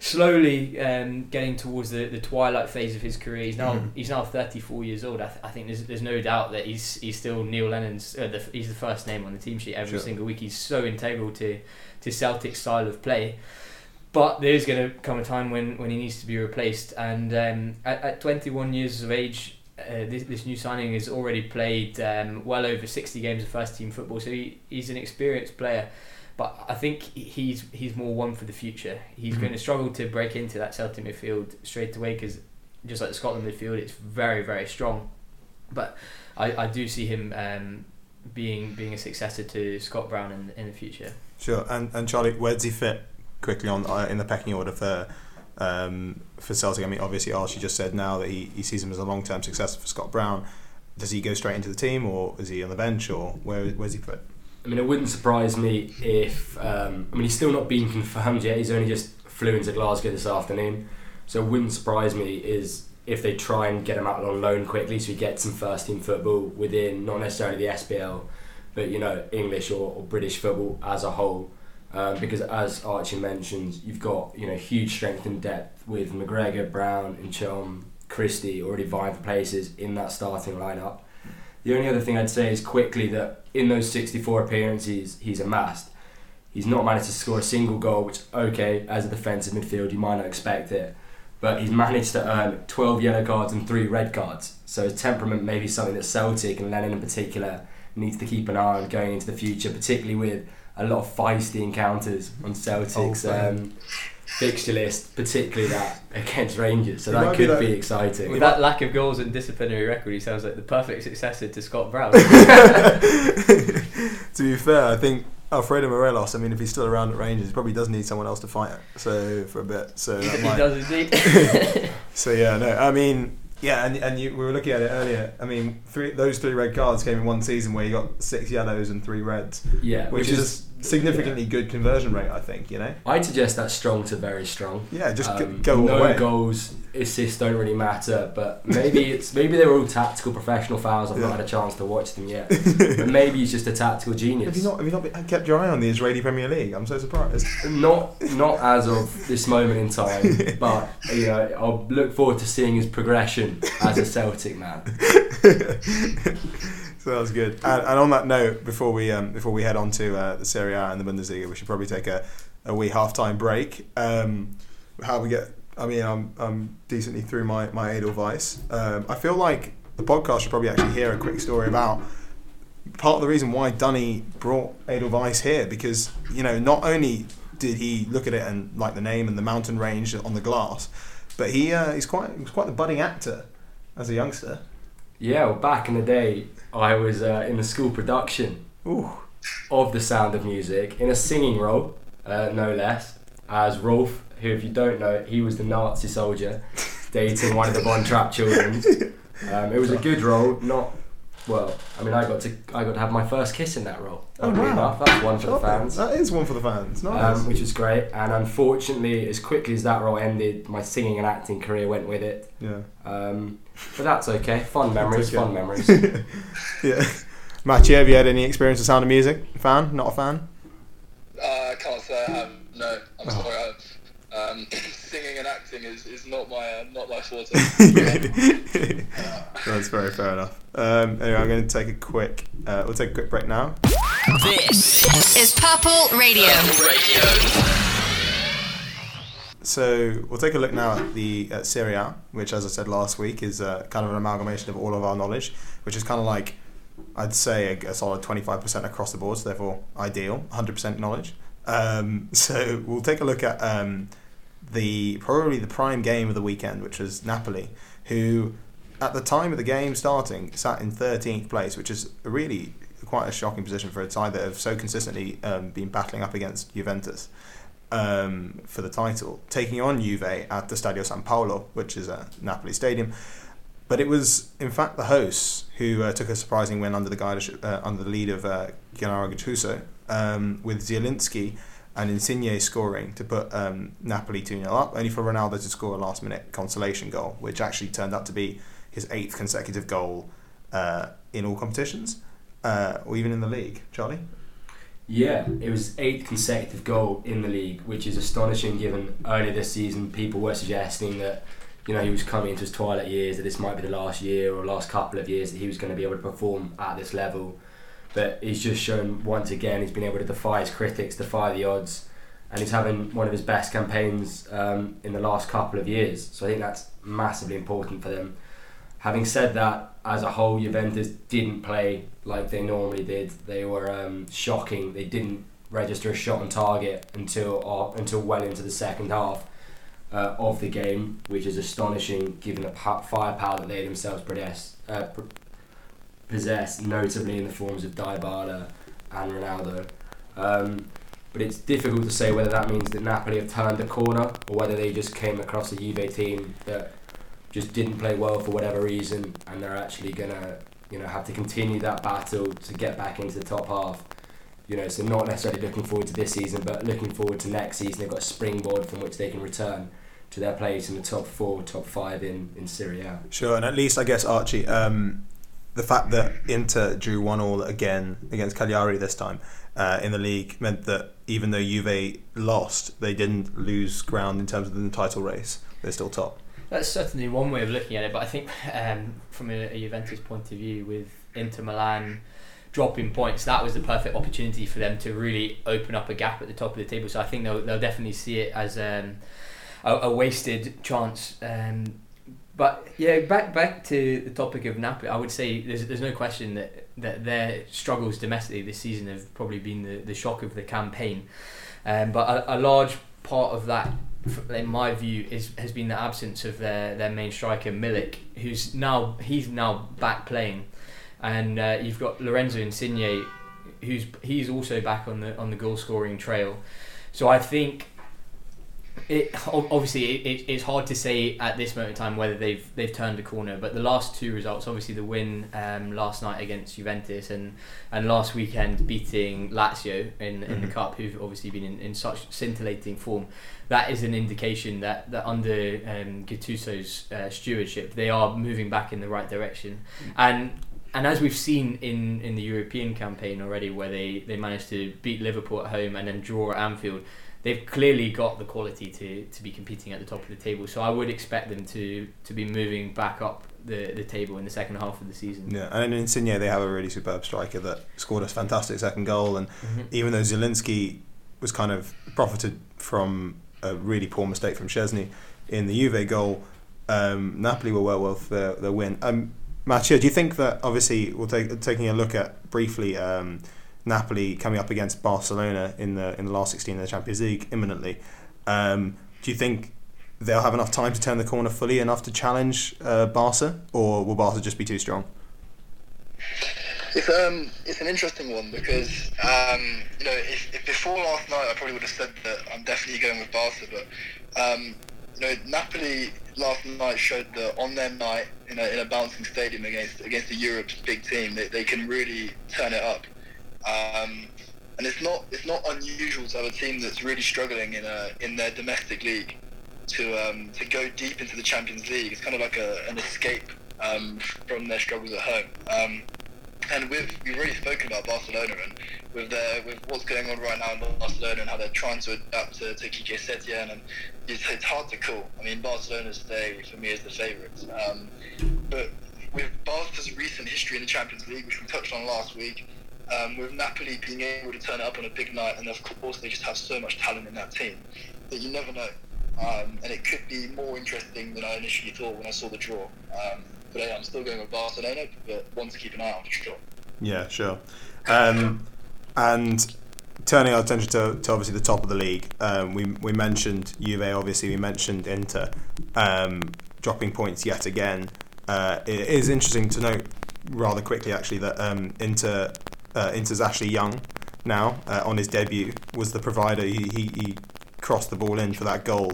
slowly um, getting towards the, the twilight phase of his career. He's now Mhm. he's now 34 years old. I, th- I think there's, there's no doubt that he's he's still Neil Lennon's. Uh, the, he's the first name on the team sheet every Sure. single week. He's so integral to to Celtic's style of play. But there is going to come a time when, when he needs to be replaced. And um, at, at 21 years of age, uh, this, this new signing has already played um, well over 60 games of first team football. So he, he's an experienced player. But I think he's he's more one for the future. He's Mhm. going to struggle to break into that Celtic midfield straight away because just like the Scotland midfield, it's very very strong. But I, I do see him um, being being a successor to Scott Brown in in the future. Sure. And and Charlie, where does he fit quickly on uh, in the pecking order for um, for Celtic? I mean, obviously Archie just said now that he, he sees him as a long term successor for Scott Brown. Does he go straight into the team, or is he on the bench, or where where's he put? I mean, it wouldn't surprise me if. Um, I mean, he's still not been confirmed yet. He's only just flew into Glasgow this afternoon, so it wouldn't surprise me is if they try and get him out on loan quickly, so he gets some first team football within not necessarily the SPL, but you know English or, or British football as a whole. Um, because as Archie mentioned, you've got you know huge strength and depth with McGregor, Brown, and Ntcham, Christie already vying for places in that starting lineup. The only other thing I'd say is quickly that in those 64 appearances he's amassed, he's not managed to score a single goal, which, okay, as a defensive midfield, you might not expect it. But he's managed to earn 12 yellow cards and 3 red cards. So his temperament may be something that Celtic and Lennon in particular needs to keep an eye on going into the future, particularly with a lot of feisty encounters on Celtic's Oh, um, fixture list, particularly that against Rangers. So It that might be could that- be exciting. With that lack of goals and disciplinary record, he sounds like the perfect successor to Scott Brown. *laughs* *laughs* to be fair, I think Alfredo Morelos. I mean, if he's still around at Rangers, he probably does need someone else to fight it. So for a bit, so he might- does indeed. *laughs* So yeah, no, I mean, yeah, and, and you, we were looking at it earlier. I mean, three those three red cards came in one season where you got six yellows and three reds, yeah, which, is, a significantly good conversion rate, I think. You know, I'd suggest that's strong to very strong. yeah, just Um, go all the no goals, assists don't really matter, but maybe it's *laughs* maybe they were all tactical professional fouls. I've Yeah. not had a chance to watch them yet, *laughs* but maybe he's just a tactical genius. Have you not? Have you not been, kept your eye on the Israeli Premier League? I'm so surprised. *laughs* Not not as of this moment in time, but you know I'll look forward to seeing his progression as a Celtic man. That was good. *laughs* And, and on that note, before we um, before we head on to uh, the Serie A and the Bundesliga, we should probably take a, a wee half time break. Um, how we get? I mean, I'm I'm decently through my my Edelweiss. Um, I feel like the podcast should probably actually hear a quick story about part of the reason why Dunny brought Edelweiss here because you know not only did he look at it and like the name and the mountain range on the glass, but he uh, he's quite he was quite the budding actor as a youngster. Yeah, well, back in the day, I was uh, in the school production Ooh. of The Sound of Music in a singing role, uh, no less, as Rolf, who, if you don't know, he was the Nazi soldier dating one of the Von Trapp children. *laughs* Um, it was a good role, not well. I mean, I got to I got to have my first kiss in that role. Oh, wow. enough. That's one for the fans. That is one for the fans. Nice. Um, which was great, and unfortunately, as quickly as that role ended, my singing and acting career went with it. yeah. Um, but that's okay. Fun memories, okay. fun memories. *laughs* yeah. Matthew, have you had any experience with Sound of Music? Fan? Not a fan? Uh, I can't say I have. No, I'm Oh. sorry. I. Um, *laughs* singing and acting is, is not my uh, not my forte. *laughs* That's very fair enough. Um, anyway, I'm going to take a quick. Uh, we'll take a quick break now. This is Purple Radio. Radio. So we'll take a look now at the at Serie A, which, as I said last week, is uh, kind of an amalgamation of all of our knowledge, which is kind of like I'd say a, a solid 25% across the board, so therefore ideal, 100% knowledge. Um, *laughs* so we'll take a look at um, the probably the prime game of the weekend, which was Napoli, who at the time of the game starting sat in 13th place, which is really quite a shocking position for a side that have so consistently um, been battling up against Juventus um, for the title, taking on Juve at the Stadio San Paolo, which is a Napoli stadium. But it was, in fact, the hosts who uh, took a surprising win under the guidance, uh, under the lead of uh, Gennaro Gattuso, um, with Zielinski and Insigne scoring to put um, Napoli 2 0 up, only for Ronaldo to score a last minute consolation goal, which actually turned out to be his eighth consecutive goal uh, in all competitions, uh, or even in the league. Charlie? Yeah, it was eighth consecutive goal in the league, which is astonishing given earlier this season people were suggesting that you know he was coming into his twilight years, that this might be the last year or last couple of years that he was going to be able to perform at this level. But he's just shown once again he's been able to defy his critics, defy the odds, and he's having one of his best campaigns um, in the last couple of years. So I think that's massively important for them. Having said that, as a whole, Juventus didn't play like they normally did. They were um, shocking. They didn't register a shot on target until uh, until well into the second half uh, of the game, which is astonishing given the firepower that they themselves possess, uh, possess, notably in the forms of Dybala and Ronaldo. Um, but it's difficult to say whether that means that Napoli have turned a corner or whether they just came across a Juve team that just didn't play well for whatever reason, and they're actually gonna, you know, have to continue that battle to get back into the top half. You know, so not necessarily looking forward to this season, but looking forward to next season. They've got a springboard from which they can return to their place in the top four, top five in in Serie A. Sure, and at least I guess Archie, um, the fact that Inter drew one all again against Cagliari this time uh, in the league meant that even though Juve lost, they didn't lose ground in terms of the title race. They're still top. That's certainly one way of looking at it, but I think um, from a, a, Juventus point of view, with Inter Milan dropping points, that was the perfect opportunity for them to really open up a gap at the top of the table. So I think they'll, they'll definitely see it as um, a, a, wasted chance. Um, but yeah, back back to the topic of Napoli, I would say there's, there's no question that, that their struggles domestically this season have probably been the, the shock of the campaign. Um, but a, a large part of that in my view, is has been the absence of their, their main striker Milik, who's now he's now back playing, and uh, you've got Lorenzo Insigne, who's he's also back on the on the goal scoring trail. So I think it obviously it, it's hard to say at this moment in time whether they've they've turned a corner. But the last two results, obviously the win um, last night against Juventus and and last weekend beating Lazio in, in mm-hmm. the cup, who've obviously been in, in such scintillating form, that is an indication that that under um, Gattuso's uh, stewardship, they are moving back in the right direction. Mm-hmm. And and as we've seen in, in the European campaign already, where they, they managed to beat Liverpool at home and then draw at Anfield, they've clearly got the quality to, to be competing at the top of the table. So I would expect them to, to be moving back up the, the table in the second half of the season. Yeah, and in Insigne they have a really superb striker that scored a fantastic second goal, and mm-hmm. even though Zielinski was kind of profited from a really poor mistake from Szczesny in the Juve goal, um, Napoli were well worth their, their win. Um, Mattia, do you think that obviously we'll take taking a look at briefly um, Napoli coming up against Barcelona in the in the last 16 of the Champions League imminently. Um, do you think they'll have enough time to turn the corner fully enough to challenge uh, Barca, or will Barca just be too strong? It's um it's an interesting one because um you know if, if before last night I probably would have said that I'm definitely going with Barca, but um you know Napoli last night showed that on their night in a, in a bouncing stadium against against the Europe's big team they, they can really turn it up. Um, and it's not it's not unusual to have a team that's really struggling in a in their domestic league to um, to go deep into the Champions League. It's kind of like a, an escape um, from their struggles at home. Um, and we've we've already spoken about Barcelona and with their with what's going on right now in Barcelona and how they're trying to adapt to, to Quique Setien and it's, it's hard to call. I mean Barcelona today for me is the favourites. Um, but with Barca's recent history in the Champions League, which we touched on last week, um, with Napoli being able to turn it up on a big night, and of course they just have so much talent in that team that you never know. Um, and it could be more interesting than I initially thought when I saw the draw. Um, but yeah, I'm still going with Barcelona, but one to keep an eye on for sure. Yeah, sure. Um, and turning our attention to, to obviously the top of the league, um, we we mentioned Juve. Obviously, we mentioned Inter um, dropping points yet again. Uh, it is interesting to note rather quickly, actually, that um, Inter uh, Inter's Ashley Young now uh, on his debut was the provider. He, he, he crossed the ball in for that goal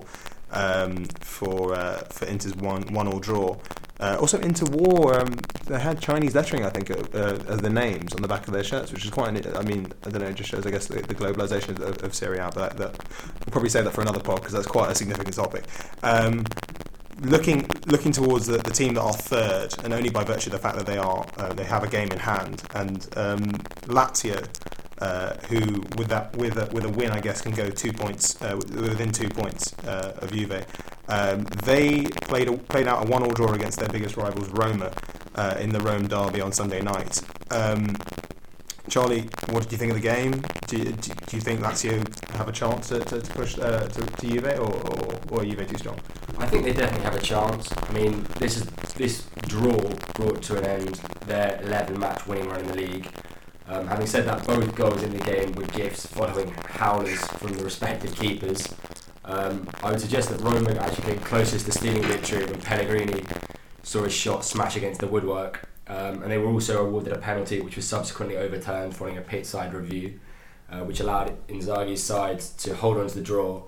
um, for uh, for Inter's one one all draw. Uh, also, Inter wore um, they had Chinese lettering, I think, uh, uh, the names on the back of their shirts, which is quite. I mean, I don't know, it just shows, I guess, the, the globalization of, of Serie A. But that, we'll probably say that for another pod because that's quite a significant topic. Um, looking looking towards the, the team that are third, and only by virtue of the fact that they are uh, they have a game in hand, and um, Lazio, uh, who with that with a, with a win, I guess, can go two points uh, within two points uh, of Juve. Um, they played a, played out a one-all draw against their biggest rivals, Roma, uh, in the Rome derby on Sunday night. Um, Charlie, what did you think of the game? Do do, do you think Lazio have a chance to, to, to push uh, to, to Juve, or, or, or are Juve too strong? I think they definitely have a chance. I mean, this is this draw brought to an end their 11 match winning run in the league. Um, having said that, both goals in the game were gifts following howlers from the respective keepers. Um, I would suggest that Roma actually came closest to stealing victory when Pellegrini saw his shot smash against the woodwork. Um, and they were also awarded a penalty, which was subsequently overturned following a pit side review, uh, which allowed Inzaghi's side to hold on to the draw,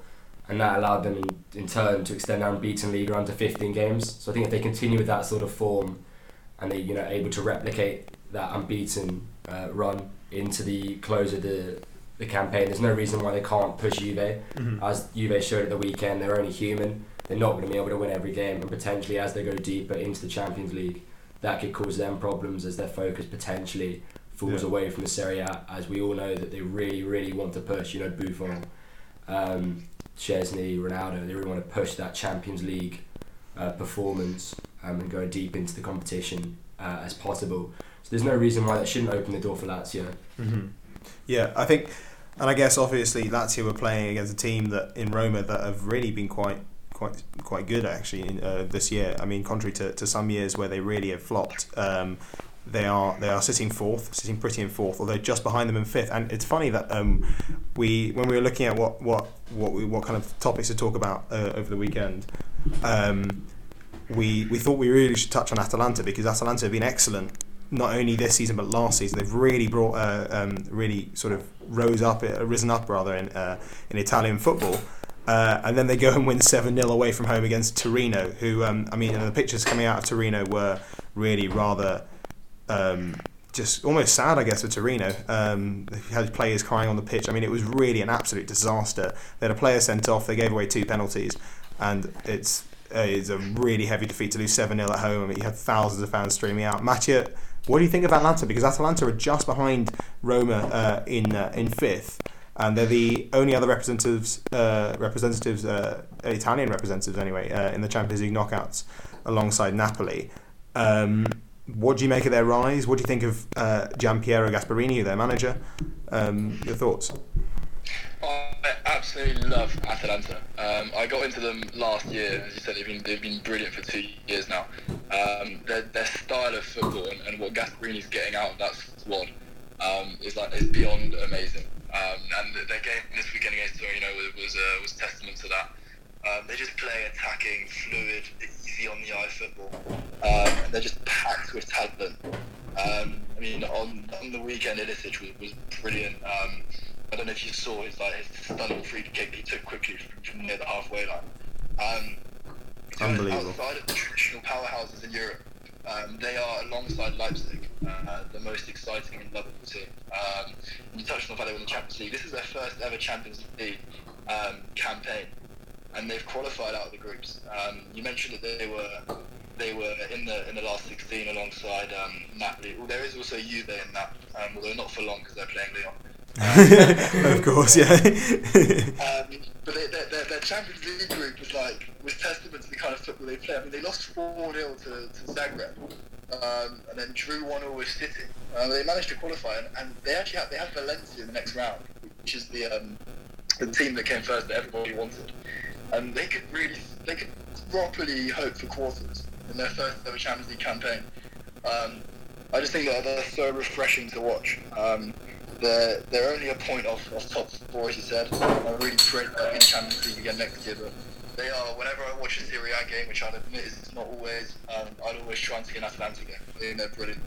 and that allowed them in, in turn to extend their unbeaten league run to 15 games. So I think if they continue with that sort of form, and they you know able to replicate that unbeaten uh, run into the close of the the campaign, there's no reason why they can't push Juve. Mm-hmm. As Juve showed at the weekend, they're only human. They're not going to be able to win every game, and potentially as they go deeper into the Champions League that could cause them problems as their focus potentially falls Yeah. away from the Serie A, as we all know that they really, really want to push. You know, Buffon, um, Szczesny, Ronaldo, they really want to push that Champions League uh, performance um, and go deep into the competition uh, as possible. So there's no reason why that shouldn't open the door for Lazio. Mm-hmm. Yeah, I think, and I guess obviously Lazio were playing against a team that in Roma that have really been quite quite quite good actually uh, this year. I mean, contrary to, to some years where they really have flopped. Um, they are they are sitting fourth, sitting pretty in fourth, although just behind them in fifth. And it's funny that um, we when we were looking at what what what we, what kind of topics to talk about uh, over the weekend, um, we we thought we really should touch on Atalanta because Atalanta have been excellent not only this season but last season. They've really brought uh, um, really sort of rose up, uh, risen up rather in uh, in Italian football. Uh, and then they go and win 7 0 away from home against Torino, who, um, I mean, the pictures coming out of Torino were really rather um, just almost sad, I guess, for Torino. Um, they had players crying on the pitch. I mean, it was really an absolute disaster. They had a player sent off, they gave away two penalties, and it's, uh, it's a really heavy defeat to lose 7 0 at home. I mean, you had thousands of fans streaming out. Mattia, what do you think of Atalanta? Because Atalanta are just behind Roma uh, in, uh, in fifth and they're the only other representatives, uh, representatives, uh, Italian representatives anyway, uh, in the Champions League knockouts, alongside Napoli. Um, what do you make of their rise? What do you think of uh, Gian Piero Gasperini, their manager? Um, your thoughts? I absolutely love Atalanta. Um, I got into them last year. As you said, they've been, they've been brilliant for two years now. Um, their, their style of football and, and what Gasperini's getting out of that squad um, is like is beyond amazing. Um, and their game this weekend against Torino was was, uh, was testament to that. Um, they just play attacking, fluid, easy on the eye football. Um, and they're just packed with talent. Um, I mean, on, on the weekend, Ilicic was, was brilliant. Um, I don't know if you saw his like his stunning free kick he took quickly from, from near the halfway line. Um, Unbelievable. Outside of the traditional powerhouses in Europe, um, they are alongside Leipzig uh, the most exciting and lovable team. Um, you touched on the fact they won the Champions League. This is their first ever Champions League um, campaign, and they've qualified out of the groups. Um, you mentioned that they were they were in the in the last 16 alongside um, Napoli. Well, there is also Juve in that, um, although not for long because they're playing Lyon. Of course, yeah. Um, but they, their, their, their Champions League group was like was testament to the kind of football they play. I mean, they lost four 0 to, to Zagreb, um, and then drew one 0 with City. Uh, they managed to qualify, and, and they actually have they have Valencia in the next round, which is the um, the team that came first that everybody wanted, and they could really they could properly hope for quarters in their first ever Champions League campaign. Um, I just think that they're so refreshing to watch. Um, they're, they're only a point off, off top four, as you said. I really they'll be in Champions League again next year, but they are, whenever I watch a Serie A game, which I'll admit is not always, um, I'd always try and see an Atalanta game. They're brilliant.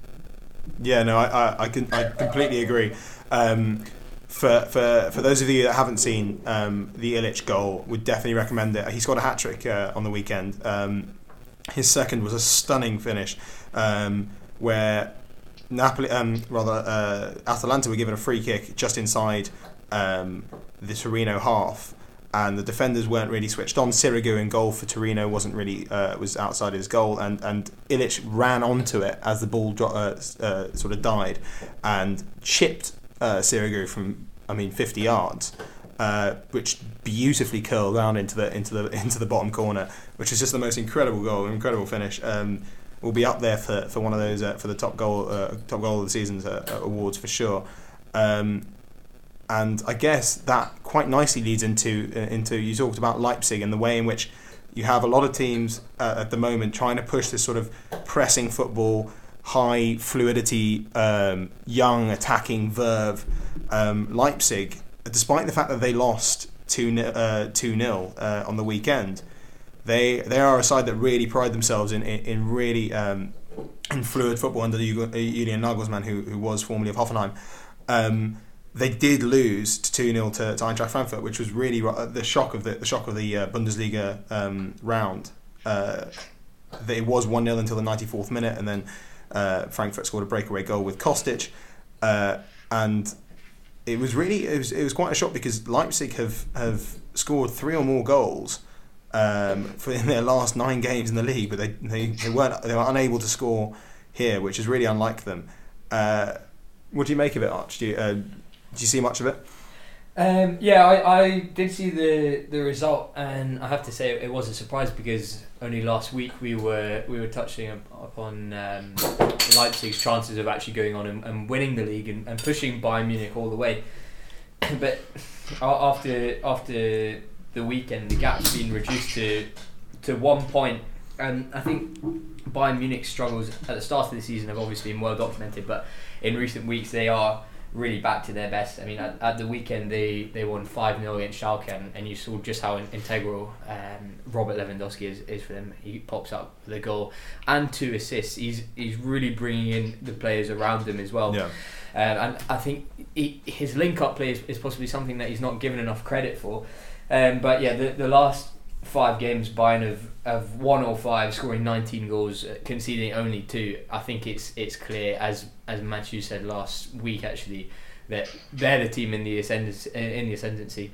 Yeah, no, I, I, I, can, I completely agree. Um, for, for, for those of you that haven't seen um, the Illich goal, would definitely recommend it. He scored a hat trick uh, on the weekend. Um, his second was a stunning finish, um, where Napoli, um, rather uh, Atalanta were given a free kick just inside um, the Torino half, and the defenders weren't really switched on. Sirigu in goal for Torino wasn't really uh, was outside his goal, and and Ilic ran onto it as the ball dro- uh, uh, sort of died, and chipped uh, Sirigu from I mean 50 yards. Uh, which beautifully curled down into the into the *laughs* into the bottom corner, which is just the most incredible goal, incredible finish. Um, will be up there for, for one of those uh, for the top goal uh, top goal of the season's uh, awards for sure. Um, and I guess that quite nicely leads into uh, into you talked about Leipzig and the way in which you have a lot of teams uh, at the moment trying to push this sort of pressing football, high fluidity, um, young attacking verve. Um, Leipzig, despite the fact that they lost two uh, two 0 uh, on the weekend, they they are a side that really pride themselves in in, in really um, in fluid football under Julian Nagelsmann, who who was formerly of Hoffenheim. Um, they did lose to two 0 to, to Eintracht Frankfurt, which was really the shock of the, the shock of the uh, Bundesliga um, round. Uh, it was one 0 until the ninety fourth minute, and then uh, Frankfurt scored a breakaway goal with Kostic, uh, and it was really it was, it was quite a shock because Leipzig have have scored three or more goals um, for in their last nine games in the league, but they, they, they weren't they were unable to score here, which is really unlike them. Uh, what do you make of it, Arch? Do you, uh, did you see much of it? Um, yeah, I, I did see the, the result, and I have to say it was a surprise because only last week we were we were touching upon um, Leipzig's chances of actually going on and, and winning the league and, and pushing Bayern Munich all the way. *coughs* but after after the weekend, the gap's been reduced to to one point, and I think Bayern Munich struggles at the start of the season have obviously been well documented, but in recent weeks they are really back to their best. I mean, at, at the weekend they, they won 5 0 against Schalke, and, and you saw just how integral um, Robert Lewandowski is, is for them. He pops up the goal and two assists. He's he's really bringing in the players around him as well. Yeah. Um, and I think he, his link up play is, is possibly something that he's not given enough credit for. Um, but yeah, the, the last five games, Bayern have, have one or five, scoring 19 goals, uh, conceding only two. I think it's it's clear, as as Matthew said last week, actually, that they're the team in the ascendancy. In the ascendancy.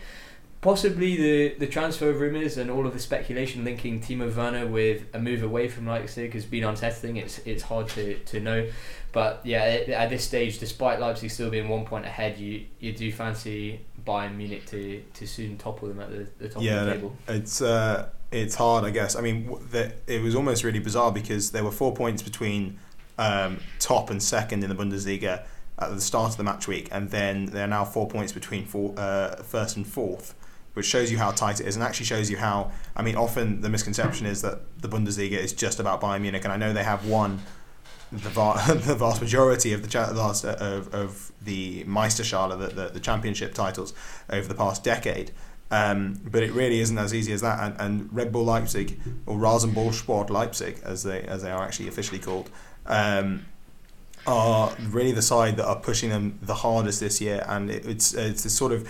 Possibly the, the transfer rumours and all of the speculation linking Timo Werner with a move away from Leipzig has been unsettling. It's it's hard to, to know. But yeah, at this stage, despite Leipzig still being one point ahead, you, you do fancy Bayern Munich to, to soon topple them at the, the top yeah, of the table. It's uh, it's hard, I guess. I mean, the, it was almost really bizarre because there were four points between um, top and second in the Bundesliga at the start of the match week, and then there are now four points between four, uh, first and fourth, which shows you how tight it is, and actually shows you how. I mean, often the misconception is that the Bundesliga is just about Bayern Munich, and I know they have won the, va- *laughs* the vast majority of the cha- last uh, of, of the Meisterschale, the, the, the championship titles over the past decade. Um, but it really isn't as easy as that. And, and Red Bull Leipzig, or Rasenball Rasenballsport Leipzig, as they as they are actually officially called, um, are really the side that are pushing them the hardest this year. And it, it's it's a sort of,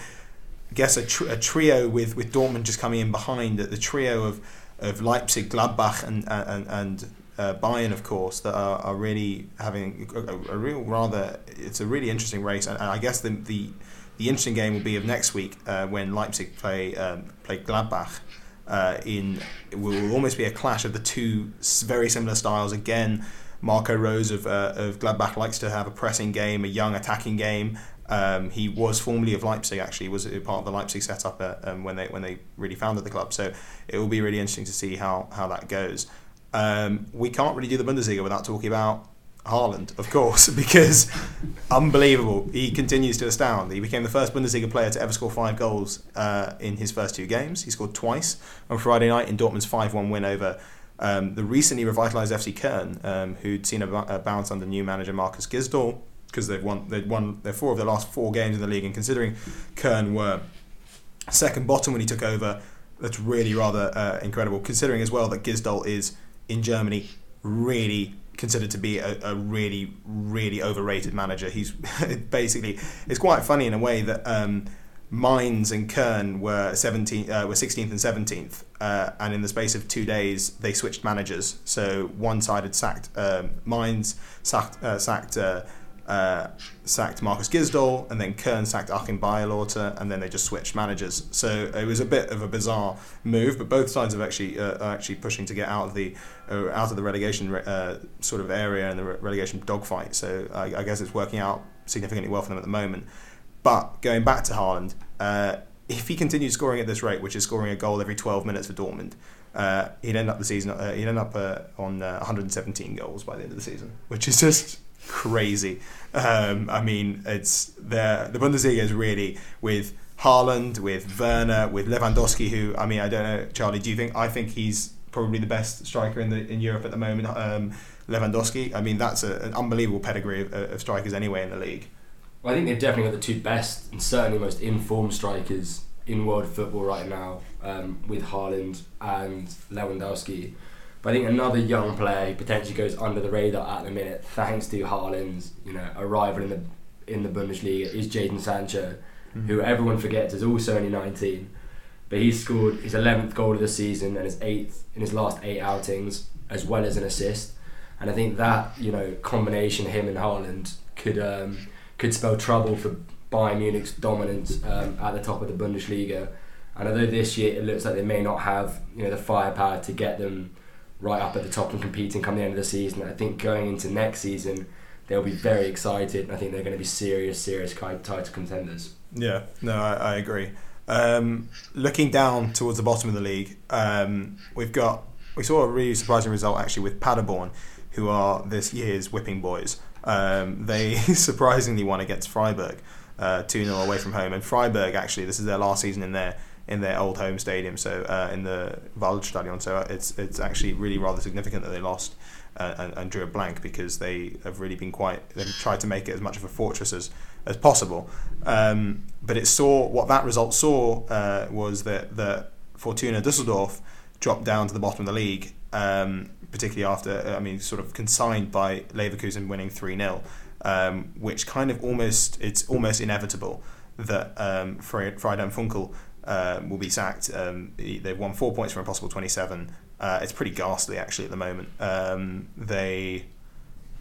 I guess, a, tr- a trio with, with Dortmund just coming in behind. The trio of of Leipzig, Gladbach, and and and uh, Bayern, of course, that are, are really having a, a, real rather. It's a really interesting race, and, and I guess the, the the interesting game will be of next week uh, when Leipzig play um, play Gladbach. Uh, in it will almost be a clash of the two very similar styles. Again, Marco Rose of uh, of Gladbach likes to have a pressing game, a young attacking game. Um, he was formerly of Leipzig. Actually, was part of the Leipzig setup uh, um, when they when they really founded the club. So it will be really interesting to see how how that goes. Um, we can't really do the Bundesliga without talking about Haaland, of course, *laughs* because unbelievable. He continues to astound. He became the first Bundesliga player to ever score five goals uh, in his first two games. He scored twice on Friday night in Dortmund's 5 1 win over Um, the recently revitalised FC Köln, um, who'd seen a, a bounce under new manager Marcus Gisdol, because they've won they'd won their four of their last four games in the league, and considering Köln were second bottom when he took over, that's really rather uh, incredible. Considering as well that Gisdol is in Germany really considered to be a, a really really overrated manager. He's *laughs* basically it's quite funny in a way that. Um, Mainz and Köln were 17, uh, were 16th and 17th, uh, and in the space of two days they switched managers. So one side had sacked um, Mainz, sacked uh, sacked uh, sacked Marcus Gisdol, and then Köln sacked Achim Beierlorzer, and then they just switched managers. So it was a bit of a bizarre move, but both sides have actually uh, are actually pushing to get out of the uh, out of the relegation re- uh, sort of area and the re- relegation dogfight. So I, I guess it's working out significantly well for them at the moment. But going back to Haaland, uh, if he continues scoring at this rate, which is scoring a goal every 12 minutes for Dortmund, uh, he'd end up the season. He'd end up on uh, 117 goals by the end of the season, which is just crazy. Um, I mean, it's the the Bundesliga is really with Haaland, with Werner, with Lewandowski. Who I mean, I don't know, Charlie. Do you think? I think he's probably the best striker in the in Europe at the moment. Um, Lewandowski. I mean, that's a, an unbelievable pedigree of, of strikers anyway in the league. Well, I think they've definitely got the two best and certainly most informed strikers in world football right now, um, with Haaland and Lewandowski. But I think another young player who potentially goes under the radar at the minute, thanks to Haaland's you know arrival in the in the Bundesliga, is Jadon Sancho, who everyone forgets is also only 19. But he scored his 11th goal of the season and his eighth in his last eight outings, as well as an assist. And I think that you know combination, him and Haaland, could um, could spell trouble for Bayern Munich's dominance um, at the top of the Bundesliga. And although this year it looks like they may not have you know the firepower to get them right up at the top and competing come the end of the season, I think going into next season they'll be very excited. I think they're going to be serious, serious title contenders. Yeah, no, I, I agree. Um, looking down towards the bottom of the league, um, we've got we saw a really surprising result actually with Paderborn, who are this year's whipping boys. Um, they *laughs* surprisingly won against Freiburg, uh, two 0 away from home, and Freiburg actually this is their last season in their in their old home stadium, so uh, in the Waldstadion. So it's it's actually really rather significant that they lost uh, and, and drew a blank because they have really been quite they've tried to make it as much of a fortress as as possible. Um, but it saw what that result saw uh, was that that Fortuna Düsseldorf dropped down to the bottom of the league, um, particularly after I mean sort of consigned by Leverkusen winning three 0 um, which kind of almost it's almost inevitable that um, Friedhelm Funkel uh, will be sacked. Um, they've won four points from a possible 27. Uh, it's pretty ghastly actually at the moment. Um, they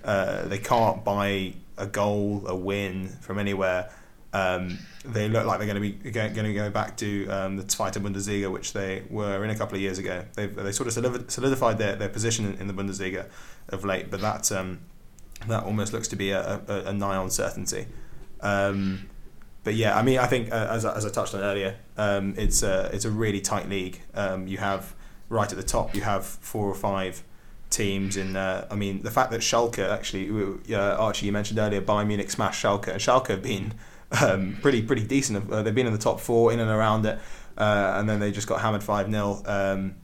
uh, they can't buy a goal, a win from anywhere. Um, they look like they're going to be going, to go back to um, the Zweite Bundesliga, which they were in a couple of years ago. They've they sort of solidified their, their position in, in the Bundesliga of late, but that um, that almost looks to be a, a, a nigh on certainty. Um, but yeah, I mean, I think uh, as, as I touched on earlier, um, it's a it's a really tight league. Um, you have right at the top, you have four or five teams in. Uh, I mean, the fact that Schalke actually, uh, Archie, you mentioned earlier, Bayern Munich smashed Schalke, and Schalke have been um, pretty pretty decent. Uh, they've been in the top four, in and around it, uh, and then they just got hammered five 0 um,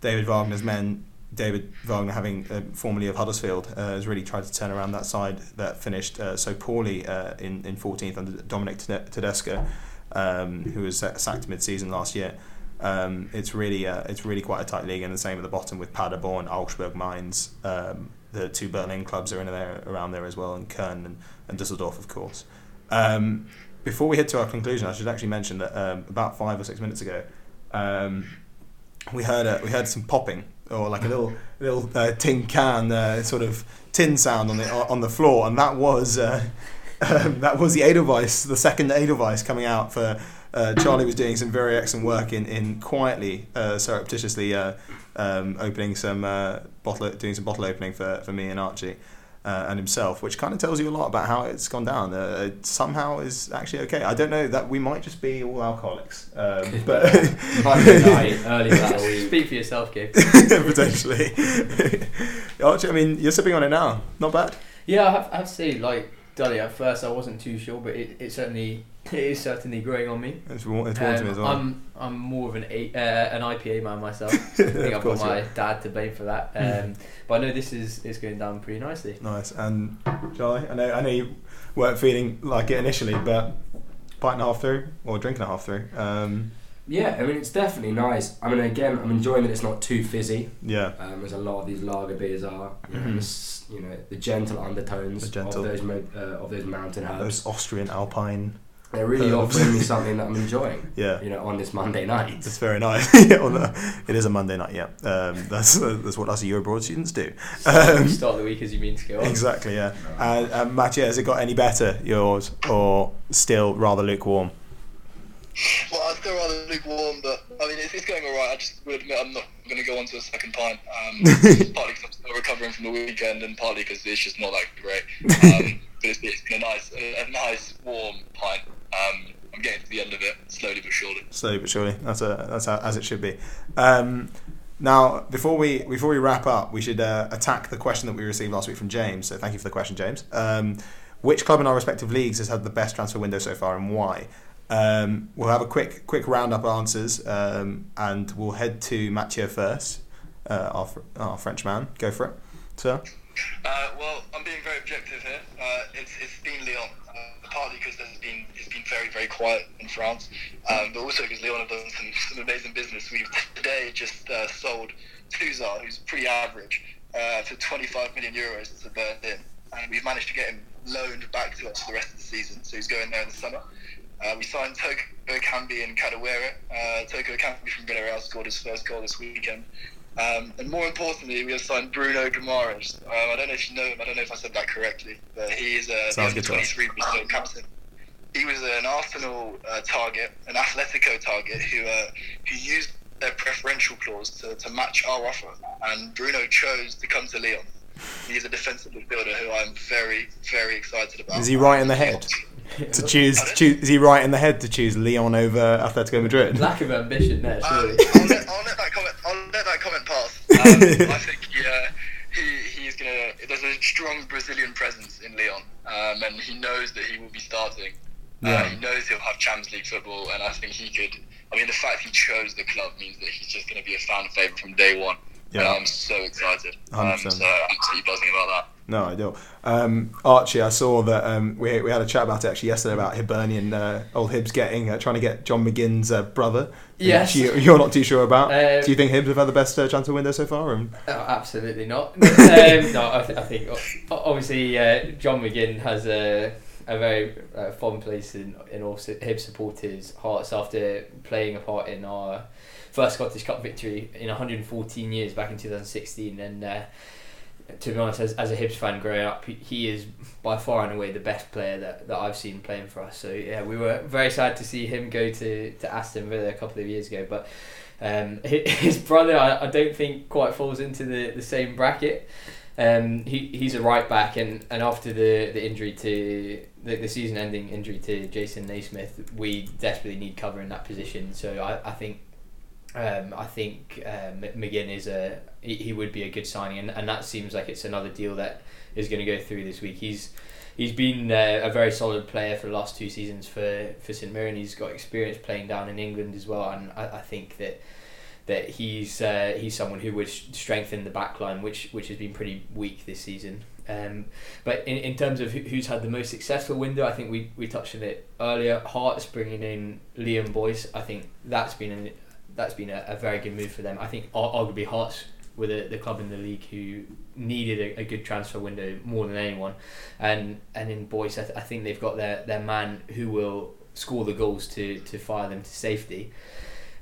David Wagner's men. David Wagner, having uh, formerly of Huddersfield, uh, has really tried to turn around that side that finished uh, so poorly uh, in in 14th under Dominic Tede- Tedesco, um, who was sacked mid-season last year. Um, it's really uh, it's really quite a tight league, and the same at the bottom with Paderborn, Augsburg, Mainz. Um, the two Berlin clubs are in there around there as well, and Köln and, and Düsseldorf, of course. Um, before we head to our conclusion, I should actually mention that um, about five or six minutes ago, um, we heard we heard some popping or like a little little uh, tin can uh, sort of tin sound on the on the floor, and that was uh, *laughs* um, that was the Edelweiss, the second Edelweiss coming out for. Uh, Charlie was doing some very excellent work in, in quietly, uh, surreptitiously uh, um, opening some bottle, doing some bottle opening for, for me and Archie uh, and himself, which kind of tells you a lot about how it's gone down. Uh, it somehow is actually okay. I don't know that we might just be all alcoholics, um, but *laughs* Might be a night early that. *laughs* Speak for yourself, Gabe. *laughs* potentially. Archie, I mean, you're sipping on it now. Not bad. Yeah, I have, I have to say, like Dudley, at first I wasn't too sure, but it, it certainly *laughs* It is certainly growing on me. It's, wa- it's to me as Um, well. I'm I'm more of an a, uh, an IPA man myself. *laughs* I think I've got my dad to blame for that. Um, but I know this is is going down pretty nicely. Nice. And Charlie, I know I know you weren't feeling like it initially, but pint and a half through or drink and a half through. Um, Yeah, I mean it's definitely nice. I mean again, I'm enjoying that it's not too fizzy, yeah. um, as a lot of these lager beers are. You know, Mhm. this- you know the gentle undertones The gentle- of those mo- uh, of those mountain herbs. Those Austrian Alpine. They're really herbs. offering me *laughs* something that I'm enjoying. Yeah. You know, on this Monday night. It's very nice. *laughs* Yeah, on the- it is a Monday night, yeah. Um, that's that's what us Eurobroad students do. Start, Um, start the week as you mean to go on. *laughs* Exactly, yeah. And um, Mattia, has it got any better, yours, or still rather lukewarm? Well, I'd still rather lukewarm, but I mean, it's, it's going alright. I just would admit I'm not going to go on to a second pint. Um, *laughs* partly because I'm still recovering from the weekend, and partly because it's just not that great. Um, *laughs* but it's, it's been a nice, a, a nice warm pint. Um, I'm getting to the end of it slowly but surely. Slowly but surely. That's a that's how, as it should be. Um, now, before we before we wrap up, we should uh, attack the question that we received last week from James. So thank you for the question, James. Um, which club in our respective leagues has had the best transfer window so far, and why? Um, we'll have a quick quick roundup of answers, um, and we'll head to Mathieu first, uh, our, our French man. Go for it, sir. Uh, well, I'm being very objective here. Uh, it's, it's been Lyon, uh, partly because there's been it's been very very quiet in France, um, but also because Lyon have done some, some amazing business. We've today just uh, sold Tousart, who's pretty average, uh, for 25 million euros to Berlin, and we've managed to get him loaned back to us for the rest of the season. So he's going there in the summer. Uh, we signed Toko Ekambi and Kadewere. Uh, Toko Ekambi from Villarreal scored his first goal this weekend. Um, and more importantly, we have signed Bruno Guimaraes. Um, I don't know if you know him. I don't know if I said that correctly, but he is uh, the Sounds good 23 Brazil captain. He was an Arsenal uh, target, an Atletico target, who uh, who used their preferential clause to, to match our offer. And Bruno chose to come to Lyon. He's a defensive midfielder who I'm very, very excited about. Is he right in the head? *laughs* To choose, choose, is he right in the head to choose Lyon over Atletico Madrid? *laughs* Lack of ambition there, Um. I'll, let, I'll let that comment. I'll let that comment pass. Um, I *laughs* think yeah, he he's gonna. There's a strong Brazilian presence in Lyon, um, and he knows that he will be starting. Uh, Yeah. he knows he'll have Champions League football, and I think he could. I mean, the fact he chose the club means that he's just going to be a fan favourite from day one. Yeah. And I'm so excited. Um, 100%. so I'm absolutely buzzing about that. No, I don't. Um, Archie, I saw that um, we, we had a chat about it actually yesterday about Hibernian, uh, old Hibs getting uh, trying to get John McGinn's uh, brother. Yes. you, you're not too sure about. Uh, Do you think Hibs have had the best uh, transfer window so far? And Oh, absolutely not. um, *laughs* no, I, th- I think obviously uh, John McGinn has a a very uh, fond place in in all Hibs supporters' hearts after playing a part in our first Scottish Cup victory in 114 years back in 2016. And uh, to be honest, as, as a Hibs fan growing up, he, is by far and away the best player that, that I've seen playing for us. So yeah, we were very sad to see him go to, to Aston Villa a couple of years ago, but. Um, *laughs* his brother, I, I don't think quite falls into the, the same bracket. Um, he, he's a right back, and, and after the, the injury to the, the season ending injury to Jason Naismith, we desperately need cover in that position. So I, I think um, I think um, McGinn is a he, he would be a good signing, and, and that seems like it's another deal that is going to go through this week. He's he's been uh, a very solid player for the last two seasons for for St Mirren. He's got experience playing down in England as well, and I, I think that that he's uh, he's someone who would strengthen the back line, which which has been pretty weak this season. Um, but in, in terms of who's had the most successful window, I think we, we touched on it earlier. Hearts bringing in Liam Boyce, I think that's been an, that's been a, a very good move for them. I think arguably Hearts were the, the club in the league who needed a, a good transfer window more than anyone, and and in Boyce, I, th- I think they've got their, their man who will score the goals to, to fire them to safety.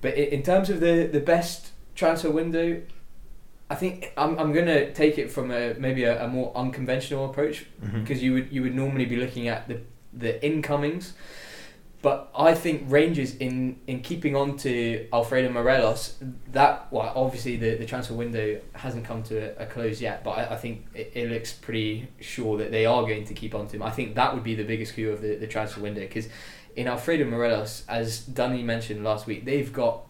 But in, in terms of the, the best transfer window, I think I'm, I'm gonna take it from a maybe a, a more unconventional approach Mhm. because you would you would normally be looking at the the incomings, but I think Rangers in in keeping on to Alfredo Morelos that well obviously the, the transfer window hasn't come to a, a close yet, but I, I think it, it looks pretty sure that they are going to keep on to him. I think that would be the biggest coup of the, the transfer window because in Alfredo Morelos, as Dunny mentioned last week, they've got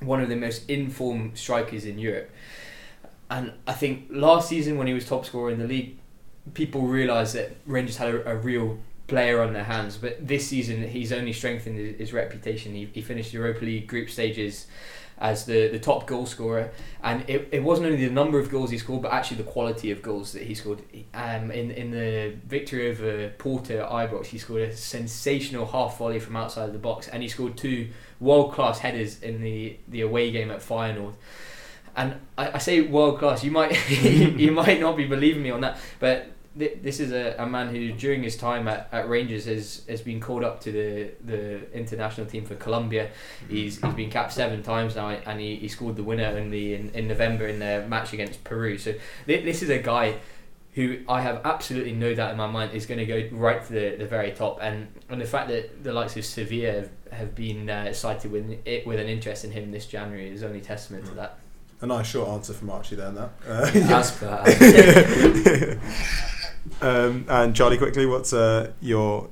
one of the most informed strikers in Europe. And I think last season when he was top scorer in the league, people realised that Rangers had a, a real player on their hands. But this season, he's only strengthened his, his reputation. He, he finished Europa League group stages as the, the top goal scorer. And it, it wasn't only the number of goals he scored, but actually the quality of goals that he scored. Um, in, in the victory over Porto at Ibrox, he scored a sensational half volley from outside the box, and he scored two world class headers in the, the away game at Feyenoord. And I, I say world class. You might *laughs* you might not be believing me on that, but this is a, a man who during his time at, at Rangers has, has been called up to the, the international team for Colombia. He's, he's been capped seven times now and he, he scored the winner only in, in November in their match against Peru. So th- this is a guy who I have absolutely no doubt in my mind is going to go right to the, the very top. And, and the fact that the likes of Sevilla have, have been uh, cited with it with an interest in him this January is only testament to that. A nice short answer from Archie there. That. Uh, As per, *laughs* *laughs* Um, and Charlie, quickly, what's uh, your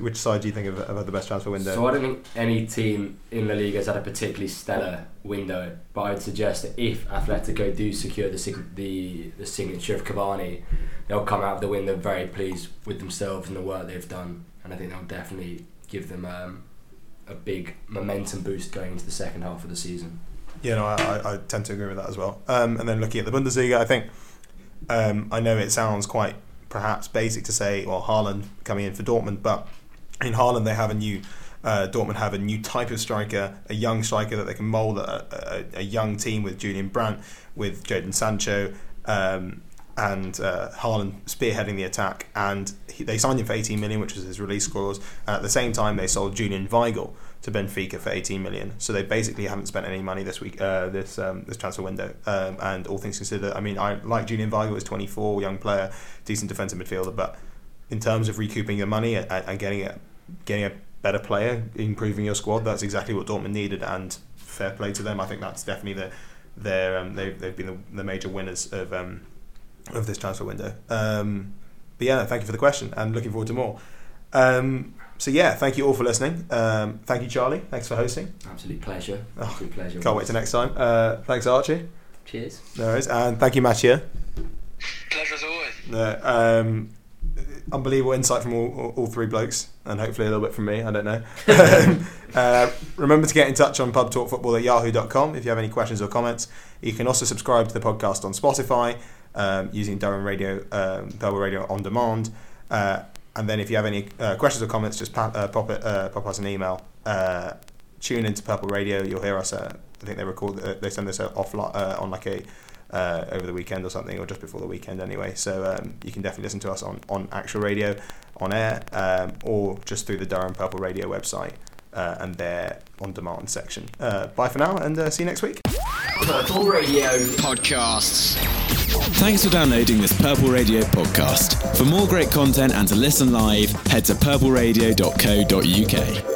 which side do you think have, have had the best transfer window? So I don't think any team in La Liga has had a particularly stellar window, but I'd suggest that if Atletico do secure the sig- the, the signature of Cavani, they'll come out of the window very pleased with themselves and the work they've done, and I think they'll definitely give them um, a big momentum boost going into the second half of the season. Yeah, no, I, I, I tend to agree with that as well. Um, and then looking at the Bundesliga, I think um, I know it sounds quite perhaps basic to say, well, Haaland coming in for Dortmund, but in Haaland they have a new. Uh, Dortmund have a new type of striker, a young striker that they can mould a, a, a young team with Julian Brandt, with Jadon Sancho, um, and uh, Haaland spearheading the attack. And he, they signed him for 18 million, which was his release clause. And at the same time, they sold Julian Weigl to Benfica for 18 million. So they basically haven't spent any money this week, uh, this um, this transfer window. Um, and all things considered, I mean, I like Julian Weigl, is 24, young player, decent defensive midfielder, but in terms of recouping your money and, and getting a getting a better player, improving your squad, that's exactly what Dortmund needed. And fair play to them. I think that's definitely the their um, they've, they've been the, the major winners of um, of this transfer window. Um, but yeah, thank you for the question, and looking forward to more. Um, so yeah, thank you all for listening. Um, thank you, Charlie. Thanks for hosting. Absolute pleasure. Oh, Absolute pleasure. Can't wait to next time. Uh, thanks, Archie. Cheers. No worries. And thank you, Mathieu. Pleasure as always. Uh, um, unbelievable insight from all, all, all three blokes, and hopefully a little bit from me. I don't know. *laughs* *laughs* uh, remember to get in touch on pubtalkfootball at yahoo.com if you have any questions or comments. You can also subscribe to the podcast on Spotify um, using Durham Radio, um, Purple Radio on demand. And then if you have any uh, questions or comments, just pa- uh, pop it, uh, pop us an email. Uh, tune into Purple Radio. You'll hear us. Uh, I think they record. They send this off on like a over the weekend or something, or just before the weekend anyway. So um, you can definitely listen to us on on actual radio, on air, um, or just through the Durham Purple Radio website uh, and their on demand section. Uh, bye for now, and uh, see you next week. Purple Radio podcasts. Thanks for downloading this Purple Radio podcast. For more great content and to listen live, head to purpleradio.co.uk.